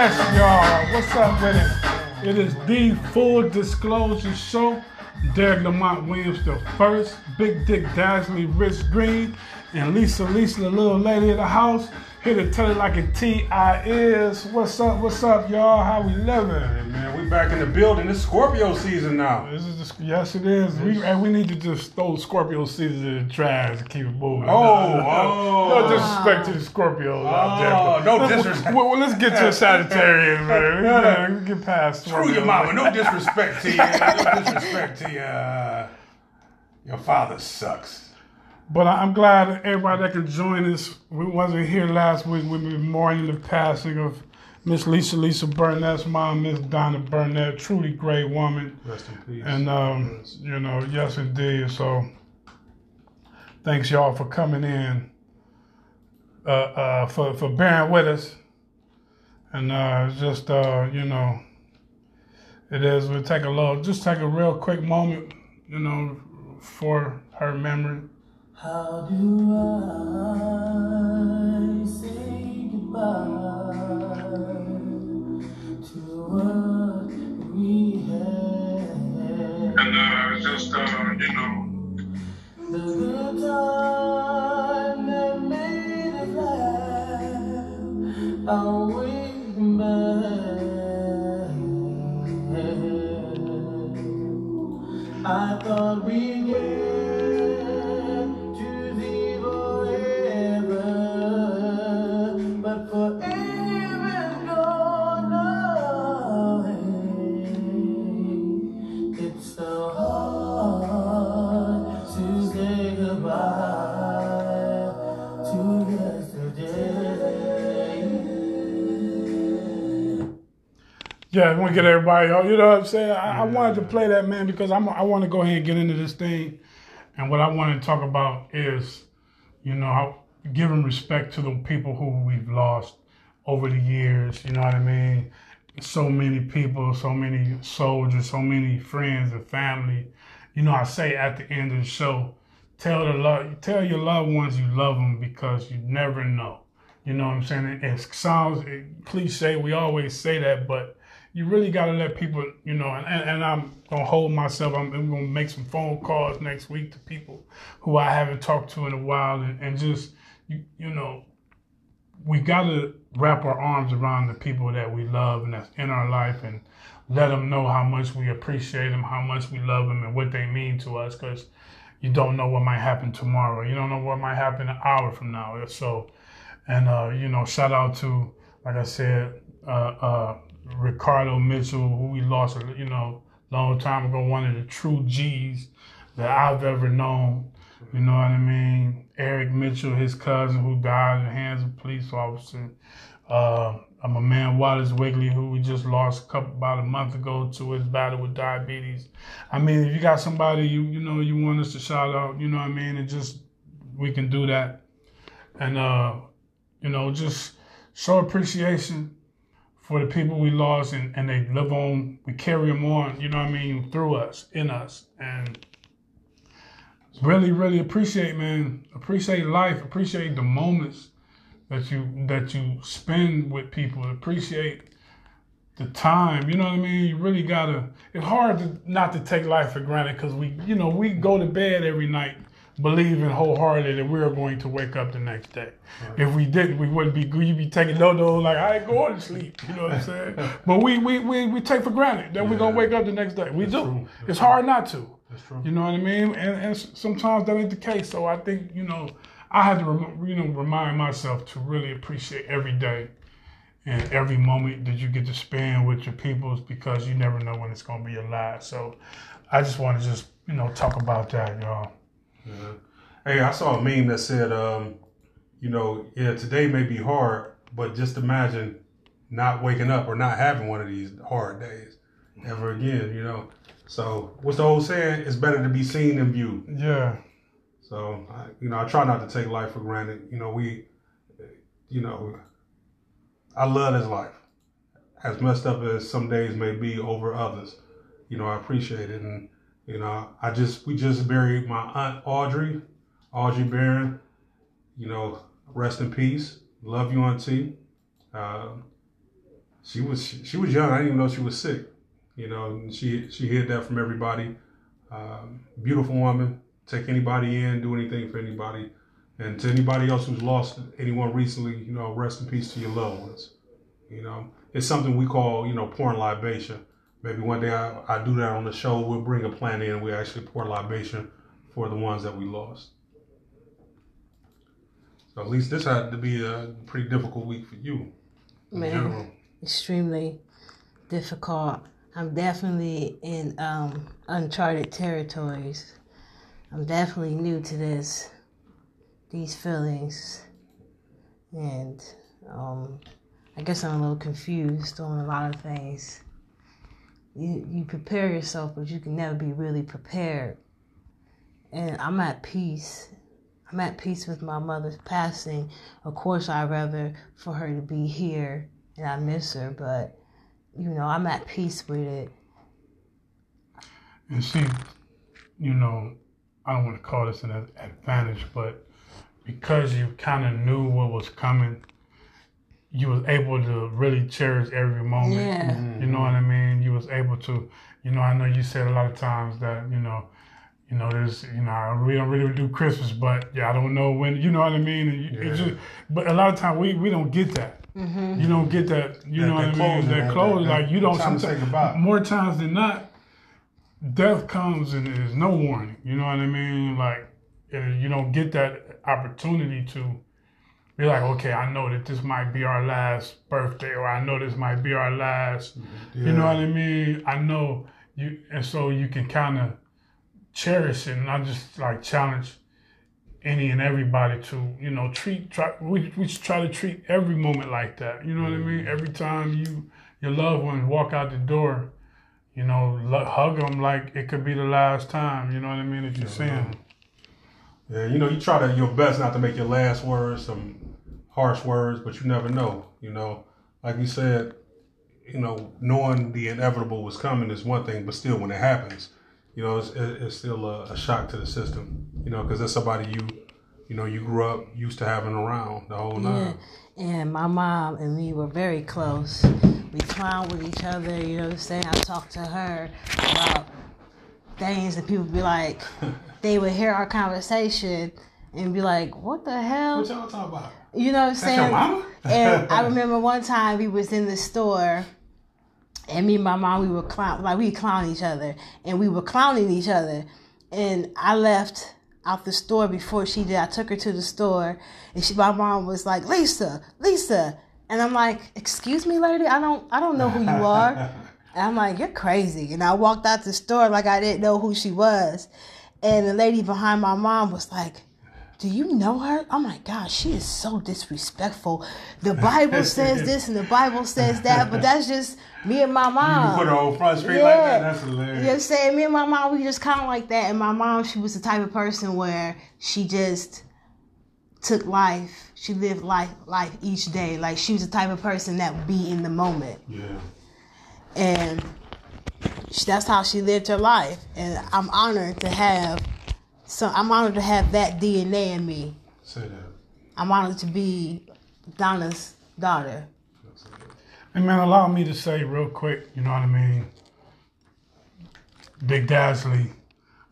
Yes, y'all. What's up with it? It is the Full Disclosure Show. Derek Lamont Williams the first, Big Dick Dazzly Rich Green, and Lisa Lisa, the little lady of the house. Here to tell it like a T.I. is. What's up, what's up, y'all? How we living? We back in the building. It's Scorpio season now. This is the, yes, it is. We and we need to just throw Scorpio season in the trash and keep it moving. Oh, no, oh. no disrespect to the Scorpios out there. Oh, no let's- disrespect. Well, well, let's get to Sagittarius, man. We gotta get past. Screw your Scorpio. mama. No disrespect to you. No disrespect to you. Uh, your father sucks. But I'm glad everybody that could join us. We wasn't here last week. We've been mourning the passing of Miss Lisa Lisa Burnett's mom, Miss Donna Burnett, truly great woman. Rest in peace. And um, you know, yes indeed. So thanks y'all for coming in. Uh, uh, for for bearing with us. And uh, just uh, you know, it is. We'll take a little, just take a real quick moment, you know, for her memory. How do I say goodbye to what we had? And uh, just uh, you know, The good time that made us laugh, I'll wait back. I thought we'd It's so hard to say goodbye to yesterday. Yeah, I want to get everybody, you know what I'm saying? I, I wanted to play that, man, because I'm, I want to go ahead and get into this thing. And what I want to talk about is, you know, how, giving respect to the people who we've lost over the years, you know what I mean? So many people, so many soldiers, so many friends and family. You know, I say at the end of the show, tell the love, tell your loved ones you love them because you never know. You know what I'm saying? It, it sounds cliche. We always say that, but you really got to let people, you know, and, and, and I'm going to hold myself. I'm, I'm going to make some phone calls next week to people who I haven't talked to in a while and, and just, you, you know, we got to wrap our arms around the people that we love and that's in our life and let them know how much we appreciate them, how much we love them, and what they mean to us because you don't know what might happen tomorrow. You don't know what might happen an hour from now. So, and, uh, you know, shout out to, like I said, uh, uh, Ricardo Mitchell, who we lost, you know, long time ago, one of the true G's that I've ever known. You know what I mean? Eric Mitchell, his cousin, who died in the hands of police officer. Uh, I'm a man, Wallace Wigley, who we just lost a couple about a month ago to his battle with diabetes. I mean, if you got somebody you you know you want us to shout out, you know what I mean, and just we can do that, and uh, you know, just show appreciation for the people we lost, and, and they live on. We carry them on, you know what I mean, through us, in us, and really, really appreciate, man. Appreciate life. Appreciate the moments that you that you spend with people. Appreciate the time. You know what I mean? You really gotta. It's hard to not to take life for granted because we, you know, we go to bed every night believing wholeheartedly that we're going to wake up the next day. If we didn't, we wouldn't be. You'd be taking no, no, like I ain't going to sleep. You know what I'm saying? but we we we, we take for granted that we're gonna wake up the next day. We do. true. It's hard not to. That's true. You know what I mean? And, and sometimes that ain't the case. So I think you know I have to rem- you know remind myself to really appreciate every day and every moment that you get to spend with your peoples because you never know when it's gonna be your last. So I just want to just you know talk about that, y'all. Yeah. Hey, I saw a meme that said, um, you know, yeah, today may be hard, but just imagine not waking up or not having one of these hard days ever again, you know. So, what's the old saying? It's better to be seen than viewed. Yeah, So, I, you know, I try not to take life for granted. You know, we, you know, I love this life. As messed up as some days may be over others, you know, I appreciate it. And, you know, I just, we just buried my aunt Audrey, Audrey Barron. You know, rest in peace. Love you, auntie. Uh, she was she was young. I didn't even know she was sick. You know, she she hid that from everybody. Um, beautiful woman, take anybody in, do anything for anybody. And to anybody else who's lost anyone recently, you know, rest in peace to your loved ones. You know, it's something we call, you know, pouring libation. Maybe one day I, I do that on the show. We'll bring a plant in and we actually pour libation for the ones that we lost. So at least this had to be a pretty difficult week for you. Man. general. extremely difficult. I'm definitely in um, uncharted territories. I'm definitely new to this, these feelings, and um, I guess I'm a little confused on a lot of things. You you prepare yourself, but you can never be really prepared. And I'm at peace. I'm at peace with my mother's passing. Of course, I'd rather for her to be here and I miss her, but you know, I'm at peace with it. And see, you know, I don't want to call this an advantage, but because you kind of knew what was coming, you was able to really cherish every moment. Yeah. Mm-hmm. You know what I mean? You was able to, you know, I know you said a lot of times that, you know, you know, there's, you know, we don't really do Christmas, but yeah, I don't know when, you know what I mean? And you, it's Yeah. just, but a lot of times we, we don't get that. Mm-hmm. You don't get that, you That- know what I mean? That that- close, that- like you don't time to say sometimes- goodbye. more times than not, death comes and there's no warning. You know what I mean? Like you don't get that opportunity to be like, okay, I know that this might be our last birthday, or I know this might be our last. Mm-hmm. You know what I mean? I know you, and so you can kind of cherish it, and I just like challenge any and everybody to you know treat try we we try to treat every moment like that. You know what I mean? Mm-hmm. Every time you your loved ones walk out the door, you know, hug them like it could be the last time. You know what I mean? If you're seeing them. Yeah, you know, you try to your best not to make your last words some harsh words, but you never know. You know, like you said, you know, knowing the inevitable was coming is one thing, but still, when it happens, you know, it's, it's still a, a shock to the system. You know, because that's somebody you, you know, you grew up used to having around the whole Yeah. And my mom and me were very close. We clown with each other, you know what I'm saying? I talked to her about things and people be like, they would hear our conversation and be like, what the hell? What y'all talking about? You know what I'm That's saying? your mama? and I remember one time we was in the store and me and my mom we were clown like we clown each other and we were clowning each other and I left out the store before she did. I took her to the store and she my mom was like, Lisa, Lisa and I'm like, Excuse me, lady, I don't I don't know who you are. And I'm like, You're crazy. And I walked out the store like I didn't know who she was. And the lady behind my mom was like, do you know her? Oh my gosh, she is so disrespectful. The Bible says this and the Bible says that, but that's just me and my mom. You put her on front street like that. That's You know hilarious. what I'm saying? Me and my mom, we just kind of like that. And my mom, she was the type of person where she just took life. She lived life, life each day. Like she was the type of person that would be in the moment, Yeah. and that's how she lived her life. And I'm honored to have. So I'm honored to have that DNA in me. Say that. I'm honored to be Donna's daughter. And man, allow me to say real quick, you know what I mean? Big Dasley,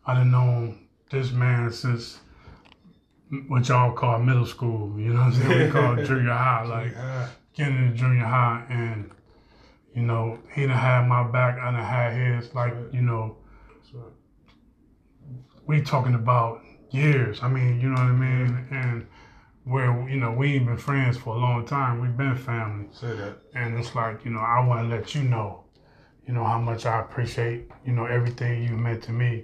I done known this man since what y'all call middle school. You know what I'm saying? We call it junior high, like Yeah. getting into junior high, and you know he done had my back, I done had his. Like you know, That's right. We talking about years. I mean, you know what I mean? And where you know we ain't been friends for a long time. We've been family. Say that. And it's like, you know, I want to let you know, you know, how much I appreciate, you know, everything you meant to me.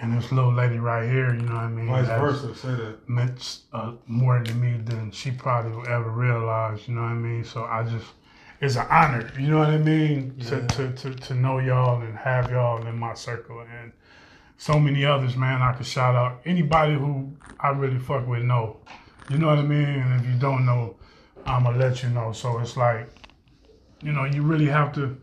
And this little lady right here, you know what I mean? Vice versa. Say that. Meant uh, more to me than she probably will ever realize, you know what I mean? So I just, it's an honor, you know what I mean? To, to, to, to know y'all and have y'all in my circle. And so many others, man, I could shout out. Anybody who I really fuck with know. You know what I mean? And if you don't know, I'm gonna let you know. So it's like, you know, you really have to,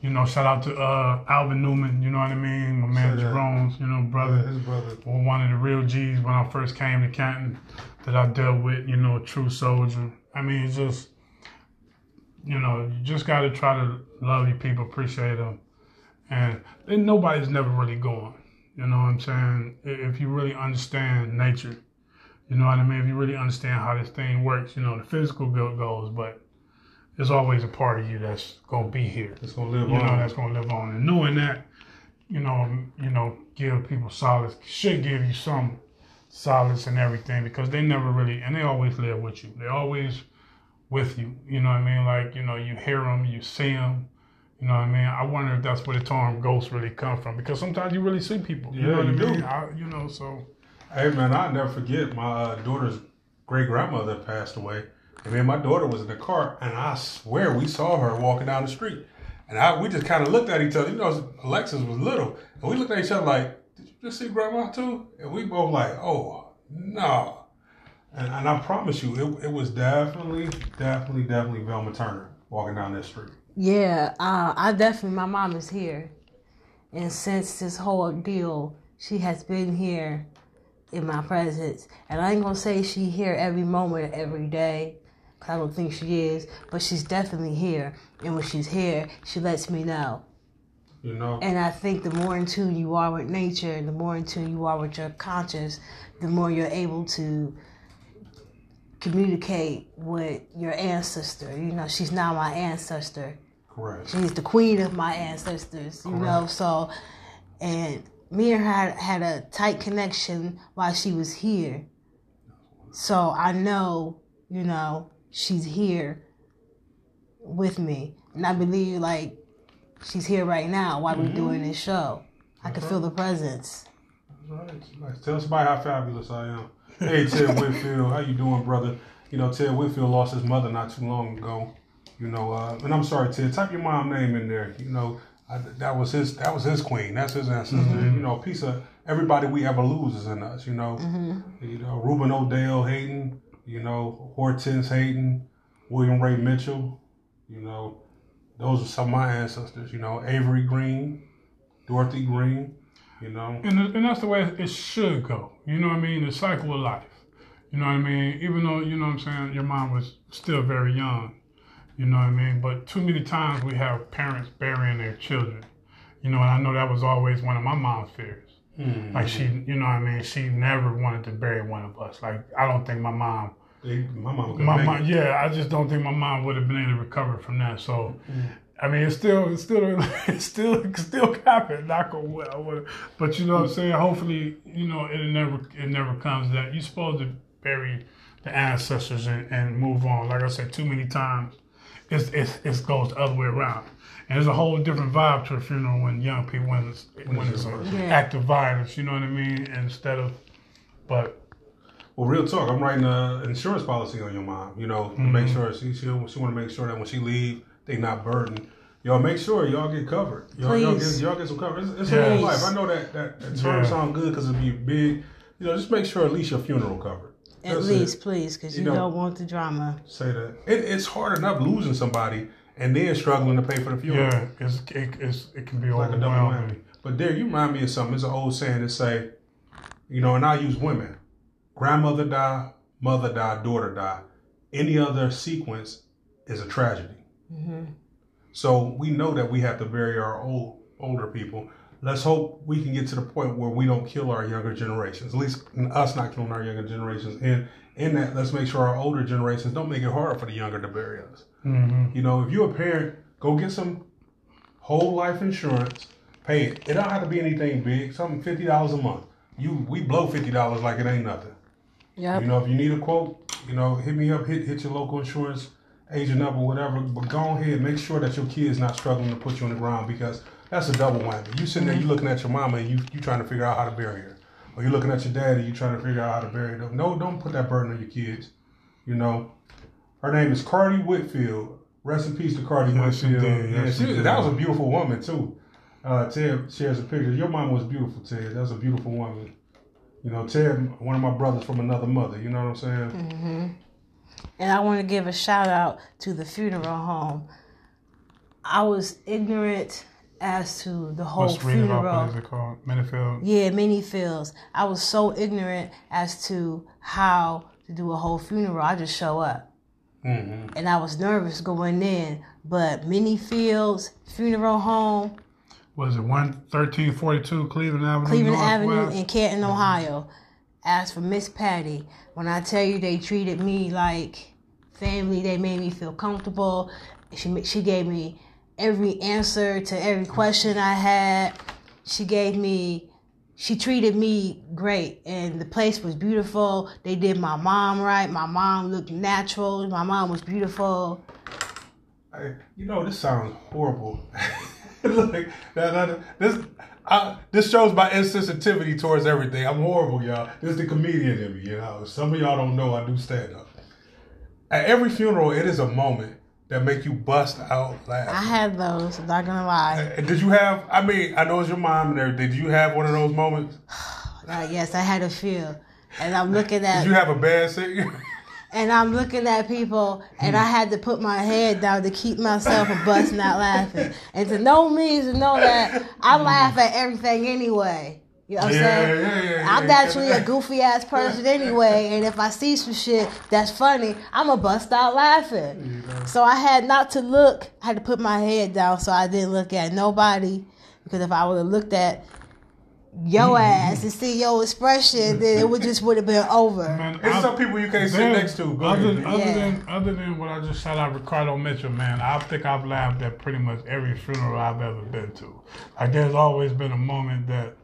you know, shout out to uh, Alvin Newman. You know what I mean? My man that. Jerome's, you know, brother, His brother. one of the real G's when I first came to Canton that I dealt with. You know, a true soldier. I mean, it's just you know, you just got to try to love your people, appreciate them, and then nobody's never really gone. You know what I'm saying? If you really understand nature, you know what I mean. If you really understand how this thing works, you know the physical go- goes, but there's always a part of you that's gonna be here. It's gonna live You know that's gonna live on, and knowing that, you know, you know, give people solace should give you some solace and everything because they never really and they always live with you. They always with you. You know what I mean? Like you know, you hear them, you see them. You know what I mean? I wonder if that's where the term ghost really come from because sometimes you really see people. You Yeah, know what you I do. mean? I, you know, so Hey man, I'll never forget my uh, daughter's great grandmother passed away. And and my daughter was in the car, and I swear we saw her walking down the street. And I we just kind of looked at each other. You know, Alexis was little, and we looked at each other like, "Did you just see grandma too?" And we both like, "Oh no!" And, and I promise you, it, it was definitely, definitely, definitely Velma Turner walking down that street. Yeah, uh, I definitely, my mom is here. And since this whole deal, she has been here in my presence. And I ain't gonna say she here every moment, every day. Cause I don't think she is, but she's definitely here. And when she's here, she lets me know. You know, And I think the more in tune you are with nature, the more in tune you are with your conscious, the more you're able to communicate with your ancestor. You know, she's now my ancestor. Correct. She's the queen of my ancestors, you know. So, and me and her had, had a tight connection while she was here. So I know, you know, she's here with me, and I believe like she's here right now while we're doing mm-hmm. this show. I can feel the presence. Right. Tell somebody how fabulous I am. Hey, Ted Whitfield, how you doing, brother? You know, Ted Whitfield lost his mother not too long ago. You know, uh, and I'm sorry, Ted. Type your mom name in there. You know, I, that was his. That was his queen. That's his ancestor. You know, a piece of everybody we ever lose is in us. You know, you know, Reuben Odell Hayden. You know, Hortense Hayden, William Ray Mitchell. You know, those are some of my ancestors. You know, Avery Green, Dorothy Green. You know. and, and that's the way it should go. You know what I mean? The cycle of life. You know what I mean? Even though, you know what I'm saying, your mom was still very young. You know what I mean? But too many times we have parents burying their children. You know, and I know that was always one of my mom's fears. Hmm. Like she, you know what I mean? She never wanted to bury one of us. Like I don't think my mom They, my could my mom, it. yeah, I just don't think my mom would have been able to recover from that. So, hmm. I mean, it's still, it's still, it's still, it still happen. Knock on wood. But you know what I'm hmm. saying? Hopefully, you know, it never, it never comes that. You're supposed to bury the ancestors and, and move on. Like I said, too many times, it's, it's, it goes the other way around. And there's a whole different vibe to a funeral when young people, when it's, when it's an Yeah. act of violence. You know what I mean? Instead of, but Well, real talk. I'm writing an insurance policy on your mom. You know, to make mm-hmm. sure she she, she want to make sure that when she leave, they not burdened. Y'all make sure y'all get covered. Y'all, y'all, get, y'all get some cover. It's, it's Yes. a whole life. I know that that, that term Yeah. sound good because it'd be big. You know, just make sure at least your funeral covered. At That's least, it. please, because You you, know- don't want the drama. say that. It, it's hard enough losing somebody and then struggling to pay for the funeral. yeah, it's, it, it's, it can be like a double overwhelming. whammy. But there, you remind me of something. It's an old saying that say, you know, and I use women. Grandmother die, mother die, daughter die. Any other sequence is a tragedy. Mm-hmm. So we know that we have to bury our old older people. Let's hope we can get to the point where we don't kill our younger generations. At least us not killing our younger generations. And in that, let's make sure our older generations don't make it hard for the younger to bury us. Mm-hmm. You know, if you're a parent, go get some whole life insurance. Pay it. It don't have to be anything big. Something fifty dollars a month. You we blow fifty dollars like it ain't nothing. Yep. You know, if you need a quote, you know, hit me up. Hit hit your local insurance agent up or whatever. But go ahead, make sure that your kid's not struggling to put you on the ground because that's a double whammy. You sitting there, you looking at your mama and you you trying to figure out how to bury her, or you looking at your daddy, you trying to figure out how to bury them. No, don't put that burden on your kids. You know, her name is Cardi Whitfield. Rest in peace to Cardi Yes, Whitfield. did. Yeah, Yes, she, she that was a beautiful woman too. Uh, Ted shares a picture. Your mom was beautiful, Ted. That was a beautiful woman. You know, Ted, one of my brothers from another mother. You know what I'm saying? Mm-hmm. And I want to give a shout out to the funeral home. I was ignorant as to the whole Let's read it off. What funeral. is it called? Minifield. Yeah, many fields. I was so ignorant as to how to do a whole funeral. I just show up. Mm-hmm. and I was nervous going in. But Minnie Fields Funeral Home, Was it one thirteen forty two Cleveland Avenue? Cleveland Northwest? Avenue in Canton, Ohio. Asked for Miss Patty. When I tell you they treated me like family, they made me feel comfortable. She she gave me every answer to every question I had. She gave me she treated me great and the place was beautiful. They did my mom right. My mom looked natural. My mom was beautiful. Hey, you know, this sounds horrible. that, this, I, this shows my insensitivity towards everything. I'm horrible, y'all. This is the comedian in me. You know, some of y'all don't know I do stand up. At every funeral, it is a moment that make you bust out laugh. I had those, I'm not gonna lie. Did you have? I mean, I know it's your mom and everything. Did you have one of those moments? Uh, yes, I had a few. And I'm looking at Did you have a bad sick? and I'm looking at people, and. I had to put my head down to keep myself from busting out laughing. And to know me is to know that I laugh at everything anyway. You know what I'm Yeah, saying? yeah, yeah, I'm yeah. naturally a goofy ass person anyway, and if I see some shit that's funny, I'm gonna bust out laughing. So I had not to look, I had to put my head down so I didn't look at nobody. Because if I would have looked at your ass and see your expression, then it would just would have been over. Man, It's I- some people you can't sit next to. Go other, ahead. other Yeah. than other than what I just shout out Ricardo Mitchell, man, I think I've laughed at pretty much every funeral I've ever been to. Like there's always been a moment that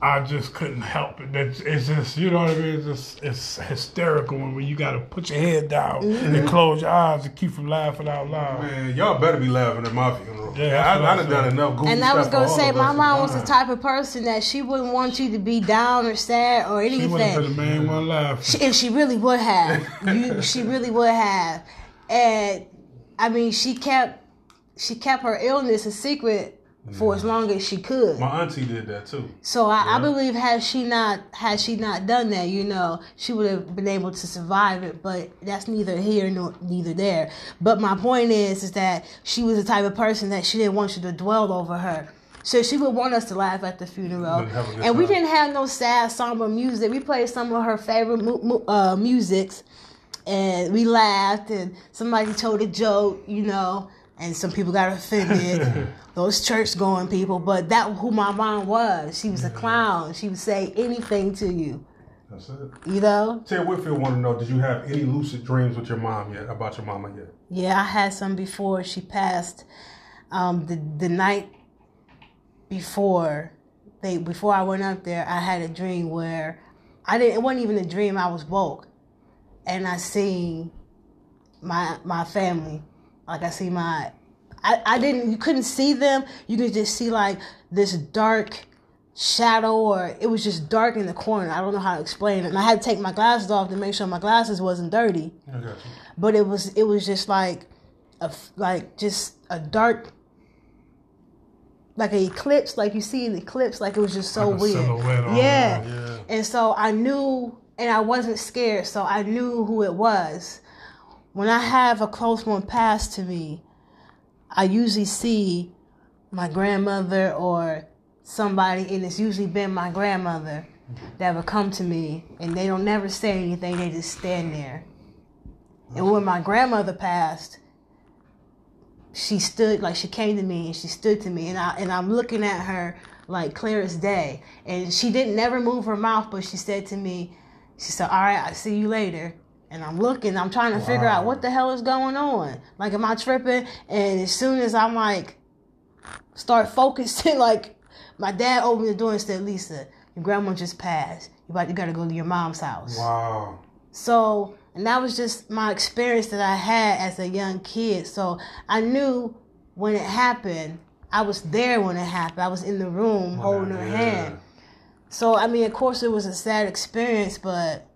I just couldn't help it. That it's just you know what I mean. It's just it's hysterical when you got to put your head down Mm-hmm. and close your eyes to keep from laughing out loud. Man, y'all better be laughing at my funeral. Yeah, Yeah, I, what I I done done enough goofy And I was gonna say, my mom was the type of person that she wouldn't want you to be down or sad or anything. She would have been anything. the main one laughing. She, and she really would have. You, she really would have. And I mean, she kept she kept her illness a secret for as long as she could. My auntie did that too. So I, I believe had she not had she not done that, you know, she would have been able to survive it. But that's neither here nor neither there. But my point is, is that she was the type of person that she didn't want you to dwell over her. So she would want us to laugh at the funeral, Have a good and we didn't have no sad somber music. We played some of her favorite mu- mu- uh, musics, and we laughed. And somebody told a joke, you know, and some people got offended. Those church going people, but that who my mom was. She was a clown. She would say anything to you, That's it. you know. Ted Whitfield want to know: Did you have any lucid dreams with your mom yet? About your mama yet? Yeah, I had some before she passed. Um, the the night before they before I went up there, I had a dream where I didn't. It wasn't even a dream. I was woke, and I seen my my family. Like I see my. I, I didn't. You couldn't see them. You could just see like this dark shadow, or it was just dark in the corner. I don't know how to explain it. And I had to take my glasses off to make sure my glasses wasn't dirty you. but it was it was just like a, like just a dark like an eclipse like you see an eclipse like it was just so Like weird yeah. yeah. and so i knew and i wasn't scared so i knew who it was when i have a close one pass to me i usually see my grandmother or somebody and it's usually been my grandmother that would come to me and they don't never say anything they just stand there and when my grandmother passed, she stood like she came to me and she stood to me and I and I'm looking at her like clear as day. And she didn't never move her mouth, but she said to me, she said, All right, I see you later. And I'm looking, I'm trying to figure out what the hell is going on. Like, am I tripping? And as soon as I'm like, start focusing, like, my dad opened the door and said, Lisa, your grandma just passed. You about you gotta go to your mom's house. Wow. So, and that was just my experience that I had as a young kid. So I knew when it happened, I was there when it happened. I was in the room holding her Yeah. hand. So, I mean, of course, it was a sad experience, but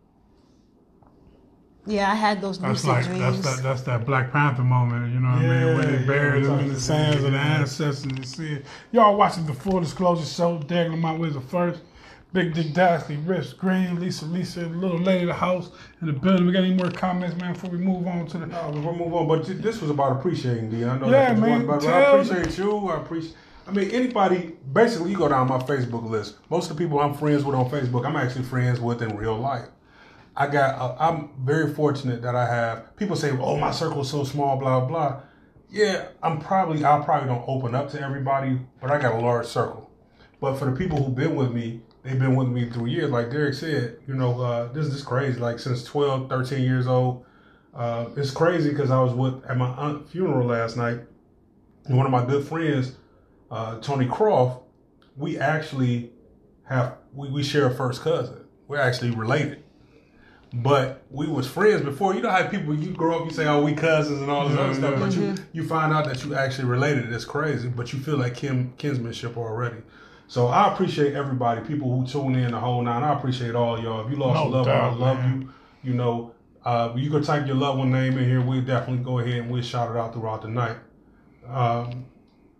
yeah, I had those That's like dreams. that's that that's that Black Panther moment, you know what I mean? When they buried yeah, them in the sands of the ancestors and you see it. Y'all watching the full disclosure show, Daggling My the first. Big Dick Dastly, Rich Green, Lisa Lisa, the little lady of the house in the building. We got any more comments, man, before we move on to the No, we'll move on. But this was about appreciating D. I know Yeah, that this man, was, but I tell- appreciate you. I appreciate. I mean, anybody. Basically, you go down my Facebook list. Most of the people I'm friends with on Facebook, I'm actually friends with in real life. I got. Uh, I'm very fortunate that I have. People say, "Oh, my circle's so small." Blah blah. Yeah, I'm probably. I probably don't open up to everybody, but I got a large circle. But for the people who've been with me, they've been with me through years. Like Derek said, you know, uh, this is crazy. Like since 12, 13 years old. Uh, it's crazy because I was with at my aunt funeral last night. One of my good friends, uh, Tony Croft, we actually have we, we share a first cousin. We're actually related. But we was friends before. You know how people you grow up, you say, "Oh, we cousins" and all this other stuff. But you you find out that you actually related. It's crazy, but you feel like kin kinsmanship already. So I appreciate everybody, people who tune in the whole nine. I appreciate all y'all. If you lost No a loved one, I love man. you. You know, uh, you can type your loved one name in here. We'll definitely go ahead and we'll shout it out throughout the night. Um,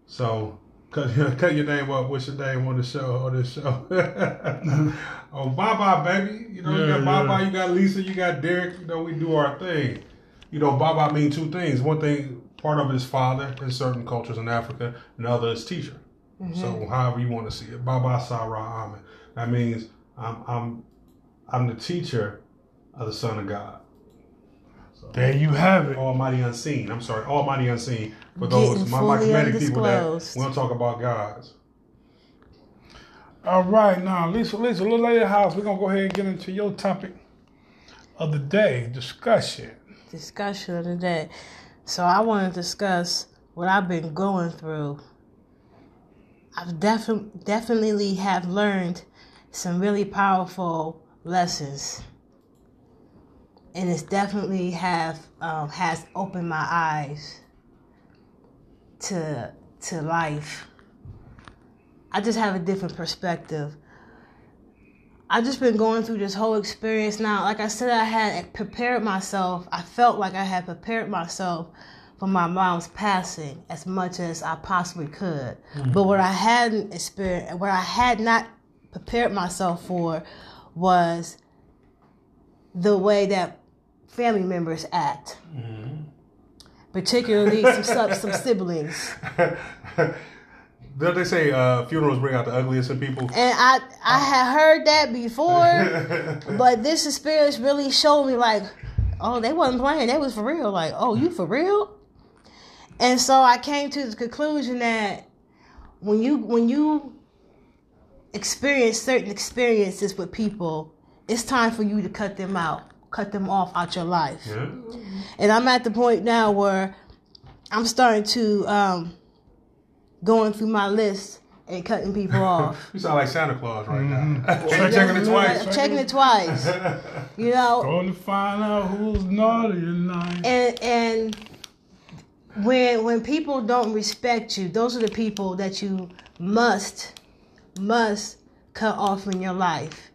so cut, cut your name up. What's your name on the show? On this show? oh, bye bye, baby. You know, you got bye yeah. You got Lisa. You got Derek. You know, we do our thing. You know, Baba mean two things. One thing, part of it is father in certain cultures in Africa, and the other is teacher. Mm-hmm. So however you want to see it, Baba Sarah Amen. That means I'm I'm I'm the teacher of the Son of God. There you have it. Almighty unseen. I'm sorry, Almighty unseen. For those my, my fully comedic people that undisclosed. we don't talk about gods. All right, now, Lisa, Lisa, little lady house, we're going to go ahead and get into your topic of the day discussion. discussion of the day. So I want to discuss what I've been going through. I've definitely definitely have learned some really powerful lessons, and it's definitely have um, has opened my eyes to to life. I just have a different perspective. I've just been going through this whole experience now. Like I said, I had prepared myself. I felt like I had prepared myself for my mom's passing as much as I possibly could. Mm-hmm. But what I hadn't experienced, what I had not prepared myself for, was the way that family members act, mm-hmm. Particularly some sub- some siblings. Don't they say uh, funerals bring out the ugliest in people? And I I had heard that before, but this experience really showed me like, oh, they wasn't playing. They was for real. Like, oh, you for real? And so I came to the conclusion that when you when you experience certain experiences with people, it's time for you to cut them out, cut them off out your life. Yeah. And I'm at the point now where I'm starting to um, going through my list and cutting people off. You sound like Santa Claus right now. Check- checking it twice. I'm checking it twice. You know, Going to find out who's naughty and nice. and and when when people don't respect you, those are the people that you must must cut off in your life.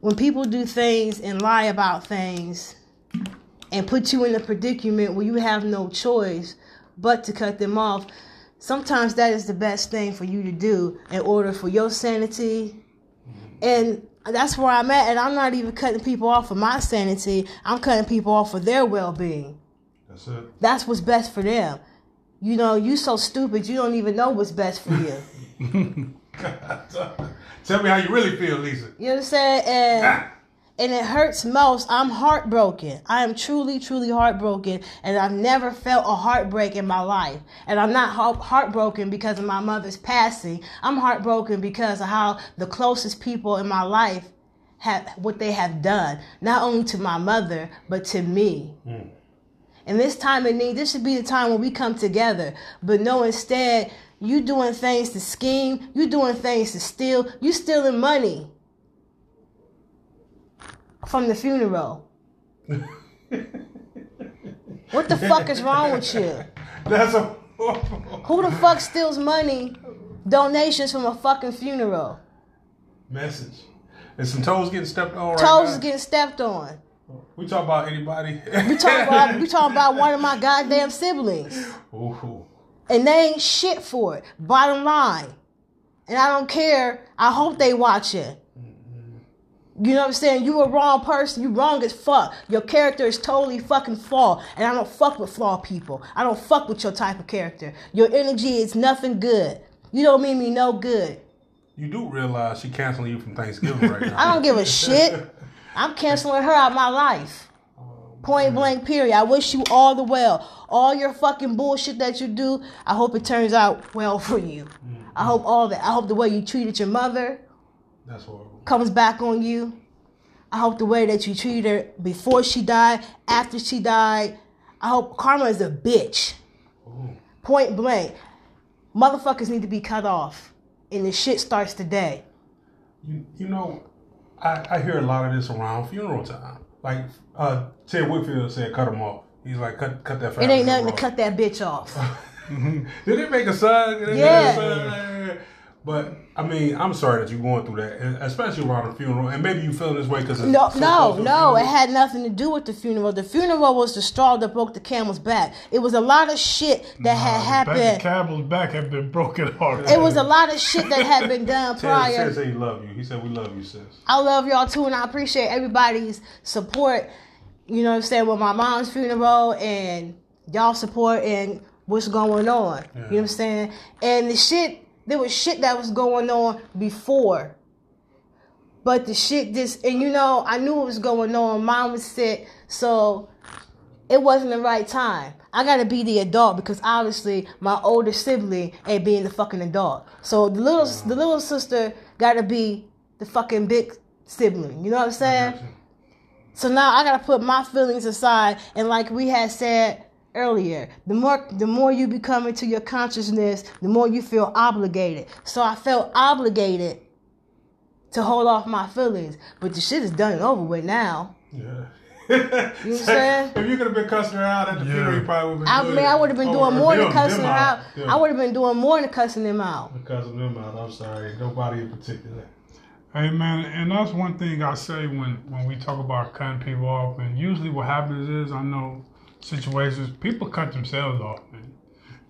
When people do things and lie about things and put you in a predicament where you have no choice but to cut them off, sometimes that is the best thing for you to do in order for your sanity and that's where I'm at and I'm not even cutting people off for my sanity. I'm cutting people off for their well-being. That's it. That's what's best for them. You know, you so stupid you don't even know what's best for you. Tell me how you really feel, Lisa. You know what I'm saying? And ah. and it hurts most. I'm heartbroken. I am truly, truly heartbroken, and I've never felt a heartbreak in my life. And I'm not heart- heartbroken because of my mother's passing. I'm heartbroken because of how the closest people in my life have what they have done, not only to my mother but to me. Hmm. And this time of need, this should be the time when we come together. But no, instead, you doing things to scheme, you doing things to steal, you stealing money from the funeral. what the fuck is wrong with you? That's a Who the fuck steals money, donations from a fucking funeral? message. And some toes getting stepped on right Toes now. getting stepped on. we talk about anybody. We talking about we talking about one of my goddamn siblings. Ooh. And they ain't shit for it. Bottom line. And I don't care. I hope they watching. You know what I'm saying? You a wrong person. You wrong as fuck. Your character is totally fucking flawed. And I don't fuck with flawed people. I don't fuck with your type of character. Your energy is nothing good. You don't mean me no good. You do realize she canceling you from Thanksgiving right now. I don't give a shit. I'm canceling her out my life. Point mm-hmm. blank, period. I wish you all the well. All your fucking bullshit that you do, I hope it turns out well for you. I mm-hmm. hope all that. I hope the way you treated your mother That's horrible. comes back on you. I hope the way that you treated her before she died, after she died. I hope karma is a bitch. Point blank. Motherfuckers need to be cut off. And the shit starts today. You, you know, I, I hear a lot of this around funeral time. Like uh, Ted Whitfield said, cut him off. He's like, cut cut that It ain't nothing to off. cut that bitch off. Did they make a son? Did Yeah. Make a son? But I mean, I'm sorry that you're going through that, and especially around a funeral. And maybe you feeling this way because No, no, no. It had nothing to do with the funeral. The funeral was the straw that broke the camel's back. It was a lot of shit that had Becky happened. camel's back had been broken already. It was a lot of shit that had been done Ted prior. said he love you. He said we love you, sis. I love y'all too, and I appreciate everybody's support. You know what I'm saying with my mom's funeral and y'all support and what's going on. You know what I'm saying? And the shit, there was shit that was going on before. But the shit just, and you know, I knew what was going on. Mom was sick, so it wasn't the right time. I gotta be the adult because obviously my older sibling ain't being the fucking adult. So the little the little sister gotta be the fucking big sibling. You know what I'm saying? So now I gotta put my feelings aside and like we had said earlier, the more the more you become into your consciousness, the more you feel obligated. So I felt obligated to hold off my feelings. But the shit is done and over with now. Yeah. You know what I'm saying? If you could have been cussing her out at the Yeah. funeral, you probably would have been. I been mean, I would have been oh, doing more than cussing her out. Yeah. I would have been doing more than cussing them out. Cussing them out. I'm sorry. Nobody in particular. Hey man, and that's one thing I say when when we talk about cutting people off. And usually, what happens is, I know situations people cut themselves off. Man,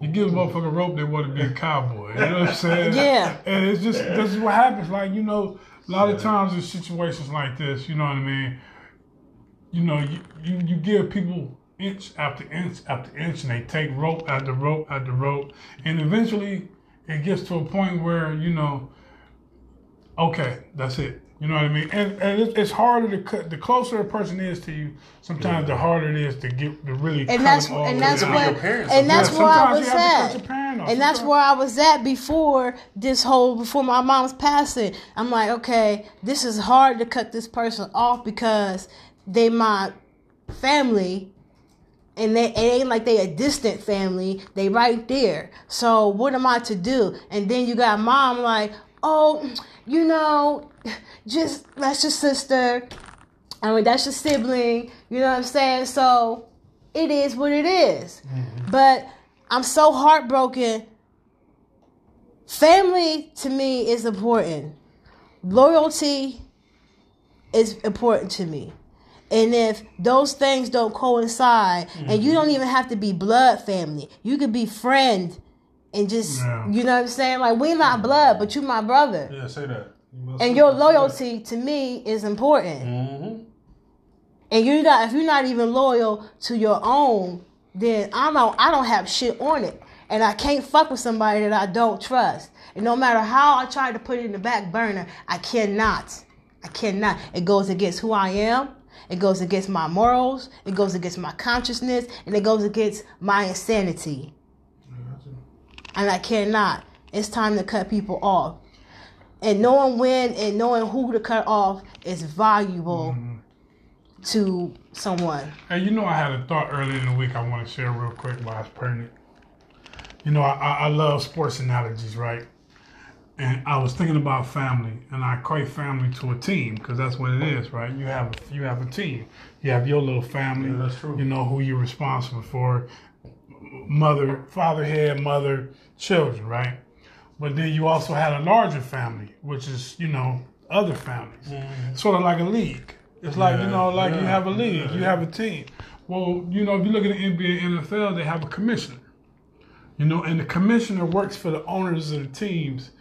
you give a motherfucker rope, they want to be a cowboy. You know what I'm saying? Yeah. And it's just this is what happens. Like you know, a lot of times in situations like this, you know what I mean. You know, you you, you give people inch after inch after inch, and they take rope after rope after rope, and eventually it gets to a point where you know okay, that's it. You know what I mean? And, and it's, it's harder to cut. The closer a person is to you, sometimes the harder it is to get to really. cut And that's them and that's It could be what and that's Yeah, where I was you have to cut at. your parent. And that's where I was at before this whole before my mom's passing. I'm like, okay, this is hard to cut this person off because they my family and they it ain't like they a distant family. They right there. So what am I to do? And then you got mom like, oh, you know, just that's your sister. I mean, that's your sibling. You know what I'm saying? So it is what it is. Mm-hmm. But I'm so heartbroken. Family to me is important. Loyalty is important to me. And if those things don't coincide, and you mm-hmm. don't even have to be blood family, you could be friend and just, Yeah. you know what I'm saying? Like, we not blood, but you my brother. Yeah, say that. You And your that. loyalty to me is important. Mhm. And you got if you're not even loyal to your own, then I don't I don't have shit on it. And I can't fuck with somebody that I don't trust. And no matter how I try to put it in the back burner, I cannot. I cannot. It goes against who I am. It goes against my morals. It goes against my consciousness. And it goes against my insanity. And I cannot. It's time to cut people off. And knowing when and knowing who to cut off is valuable mm-hmm. to someone. Hey, you know, I had a thought earlier in the week I want to share real quick while it's pertinent. You know, I, I I love sports analogies, right? And I was thinking about family, and I equate family to a team because that's what it is, right? You have you have a team. You have your little family. Yeah, that's true. You know who you're responsible for, mother, father, head, mother, children, right? But then you also had a larger family, which is you know other families, mm-hmm. sort of like a league. It's like you know, like you have a league, yeah. you have a team. Well, you know, if you look at the NBA, NFL, they have a commissioner. You know, and the commissioner works for the owners of the teams,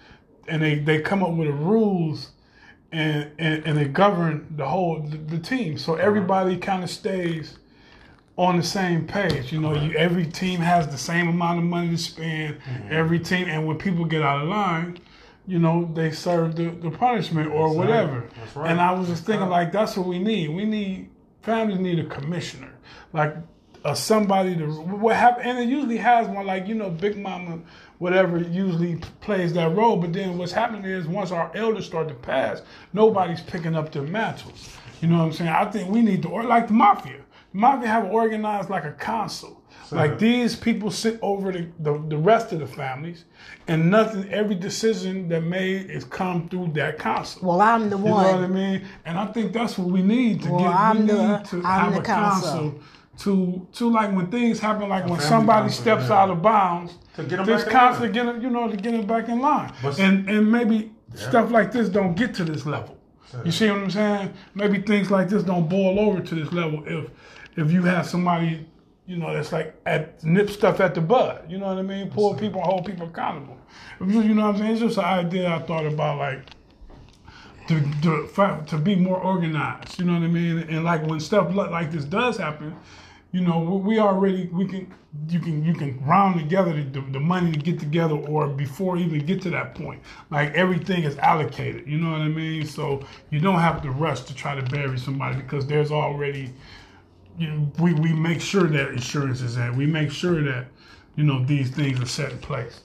and they, they come up with the rules, and, and and they govern the whole the, the team. So everybody kind of stays on the same page. You know, you every team has the same amount of money to spend. Every team, and when people get out of line, you know, they serve the, the punishment or That's right. whatever. That's right. And I was just thinking, right. like, that's what we need. We need families need a commissioner, like uh, somebody to what happen, and it usually has one, like you know, Big Mama, whatever, usually plays that role. But then what's happening is once our elders start to pass, nobody's picking up their mantles. You know what I'm saying? I think we need to, or like the mafia. The mafia have organized like a council. Like these people sit over the, the, the rest of the families, and nothing. Every decision that made is come through that council. Well, I'm the one. You know what I mean? And I think that's what we need to Well, get. I'm we the- need to I'm have the a council. council to to like when things happen, like when somebody council, steps yeah. out of bounds, To get 'em this back in council line. get 'em, you know to get them back in line. But- and and maybe stuff like this don't get to this level. You see what I'm saying? Maybe things like this don't boil over to this level if if you have somebody, you know, that's like at nip stuff at the bud. You know what I mean? Pull people, hold people accountable. You, you know what I'm saying? It's just an idea I thought about, like to to, to be more organized. You know what I mean? And like when stuff like this does happen, you know, we already we can you can you can round together the, the, the money to get together, or before even get to that point, like everything is allocated. You know what I mean? So you don't have to rush to try to bury somebody because there's already. You know, we, we make sure that insurance is in. We make sure that you know these things are set in place.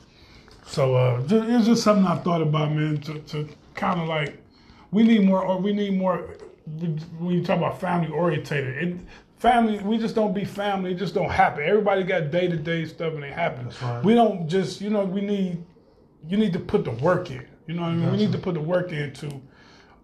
So uh, it's just something I thought about, man. To, to kind of like, we need more, or we need more. When you talk about family orientated, it, family, we just don't be family. It just don't happen. Everybody got day to day stuff, and it happens. right. We don't just, you know, we need. You need to put the work in. You know what I mean? We need to put the work in to,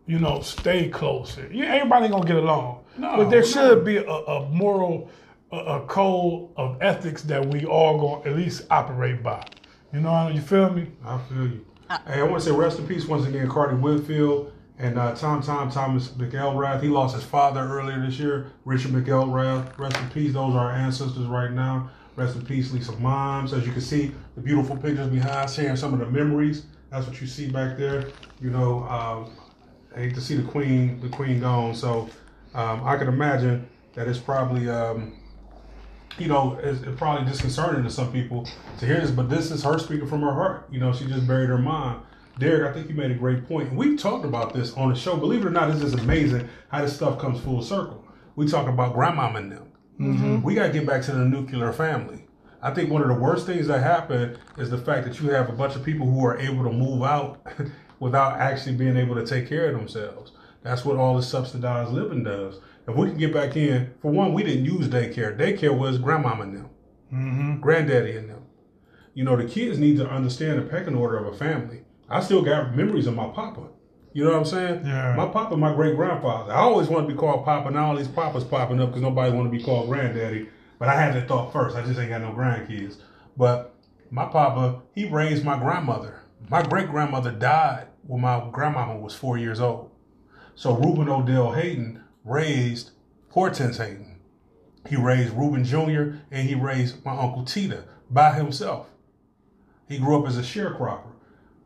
you know, stay close. Yeah, everybody gonna get along, No, but there no. should be a, a moral, a, a code of ethics that we all gonna at least operate by. You know, you feel me? I feel you. hey, I want to say rest in peace once again, Cardi Whitfield and uh, Tom Tom Thomas McElrath. He lost his father earlier this year, Richard McElrath. Rest in peace. Those are our ancestors right now. Rest in peace, Lisa Moms. As you can see, the beautiful pictures behind, sharing some of the memories. That's what you see back there. You know, um, I hate to see the queen, the queen gone. So um, I can imagine that it's probably. Um, you know, it's it's probably disconcerting to some people to hear this, but this is her speaking from her heart. You know, she just buried her mom. Derek, I think you made a great point. We've talked about this on the show. Believe it or not, it's just amazing how this stuff comes full circle. We talk about grandmama and them. We got to get back to the nuclear family. I think one of the worst things that happen is the fact that you have a bunch of people who are able to move out without actually being able to take care of themselves. That's what all the subsidized living does. If we can get back in, for one, we didn't use daycare. Daycare was grandmama and them, Mm-hmm. granddaddy and them. You know, the kids need to understand the pecking order of a family. I still got memories of my papa. You know what I'm saying? Yeah. My papa, my great grandfather. I always wanted to be called papa. Now all these papas popping up because nobody want to be called granddaddy. But I had that thought first. I just ain't got no grandkids. But my papa, he raised my grandmother. My great grandmother died when my grandmama was four years old. So Reuben Odell Hayden raised Hortense Hayden. He raised Reuben Jr. and he raised my uncle Tita by himself. He grew up as a sharecropper.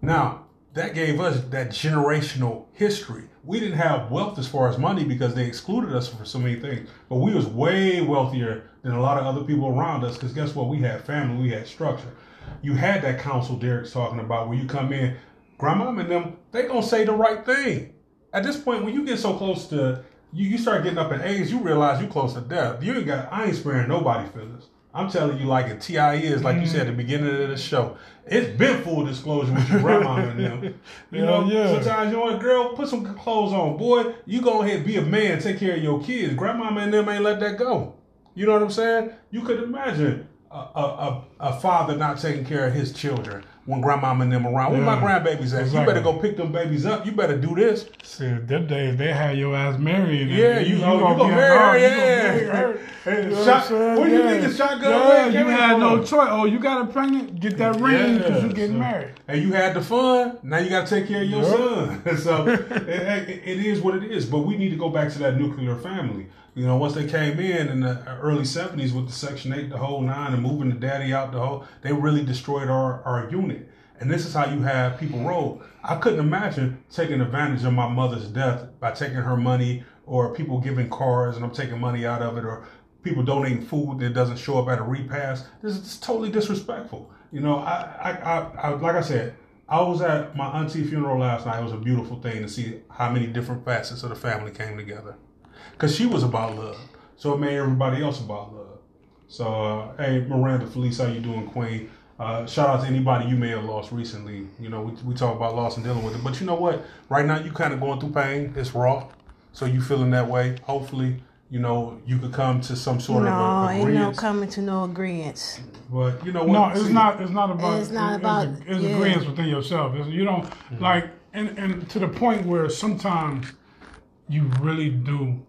Now, that gave us that generational history. We didn't have wealth as far as money because they excluded us for so many things. But we was way wealthier than a lot of other people around us because guess what? We had family, we had structure. You had that counsel Derek's talking about where you come in, grandma and them, they gonna say the right thing. At this point, when you get so close to you, you start getting up in age, you realize you close to death. You ain't got I ain't sparing nobody feelings. I'm telling you, like a TI is, like you said at the beginning of the show. It's been full disclosure with your grandma and them. You know, yeah. sometimes you want girl, put some clothes on. Boy, you go ahead, be a man, take care of your kids. Grandma and them ain't let that go. You know what I'm saying? You could imagine a, a, a, father not taking care of his children when grandmama and them around. Where my mm. grandbabies at? Exactly. You better go pick them babies up. You better do this. See, them days they had your ass married. and Yeah, you, know, you, gonna, be marry her, her, you yeah. gonna marry her. Hey, You shot- what where you think the shotgun Yeah, you had no choice. Oh, you got a pregnant? Get that ring because Yeah, you getting so- married. And you had the fun. Now you got to take care of your son. so it, it- it is what it is. But we need to go back to that nuclear family. You know, once they came in in the early '70s with the Section Eight, the whole nine, and moving the daddy out the whole, they really destroyed our our unit. And this is how you have people roll. I couldn't imagine taking advantage of my mother's death by taking her money, or people giving cars and I'm taking money out of it, or people donating food that doesn't show up at a repast. This is totally disrespectful. You know, I, I, I, I like I said, I was at my auntie funeral last night. It was a beautiful thing to see how many different facets of the family came together. Cause she was about love, so it made everybody else about love. So, uh, hey, Miranda, Felice, how you doing, Queen? Uh, shout out to anybody you may have lost recently. You know, we, we talk about loss and dealing with it, but you know what? Right now, you kind of going through pain. It's raw, so you feeling that way. Hopefully, you know you could come to some sort no, of a ain't no coming to no agreement. but you know what? No, it's See, not. It's not about. It's not it's, about- It's, it's yeah. agreements within yourself. It's, you don't like, and and to the point where sometimes you really do.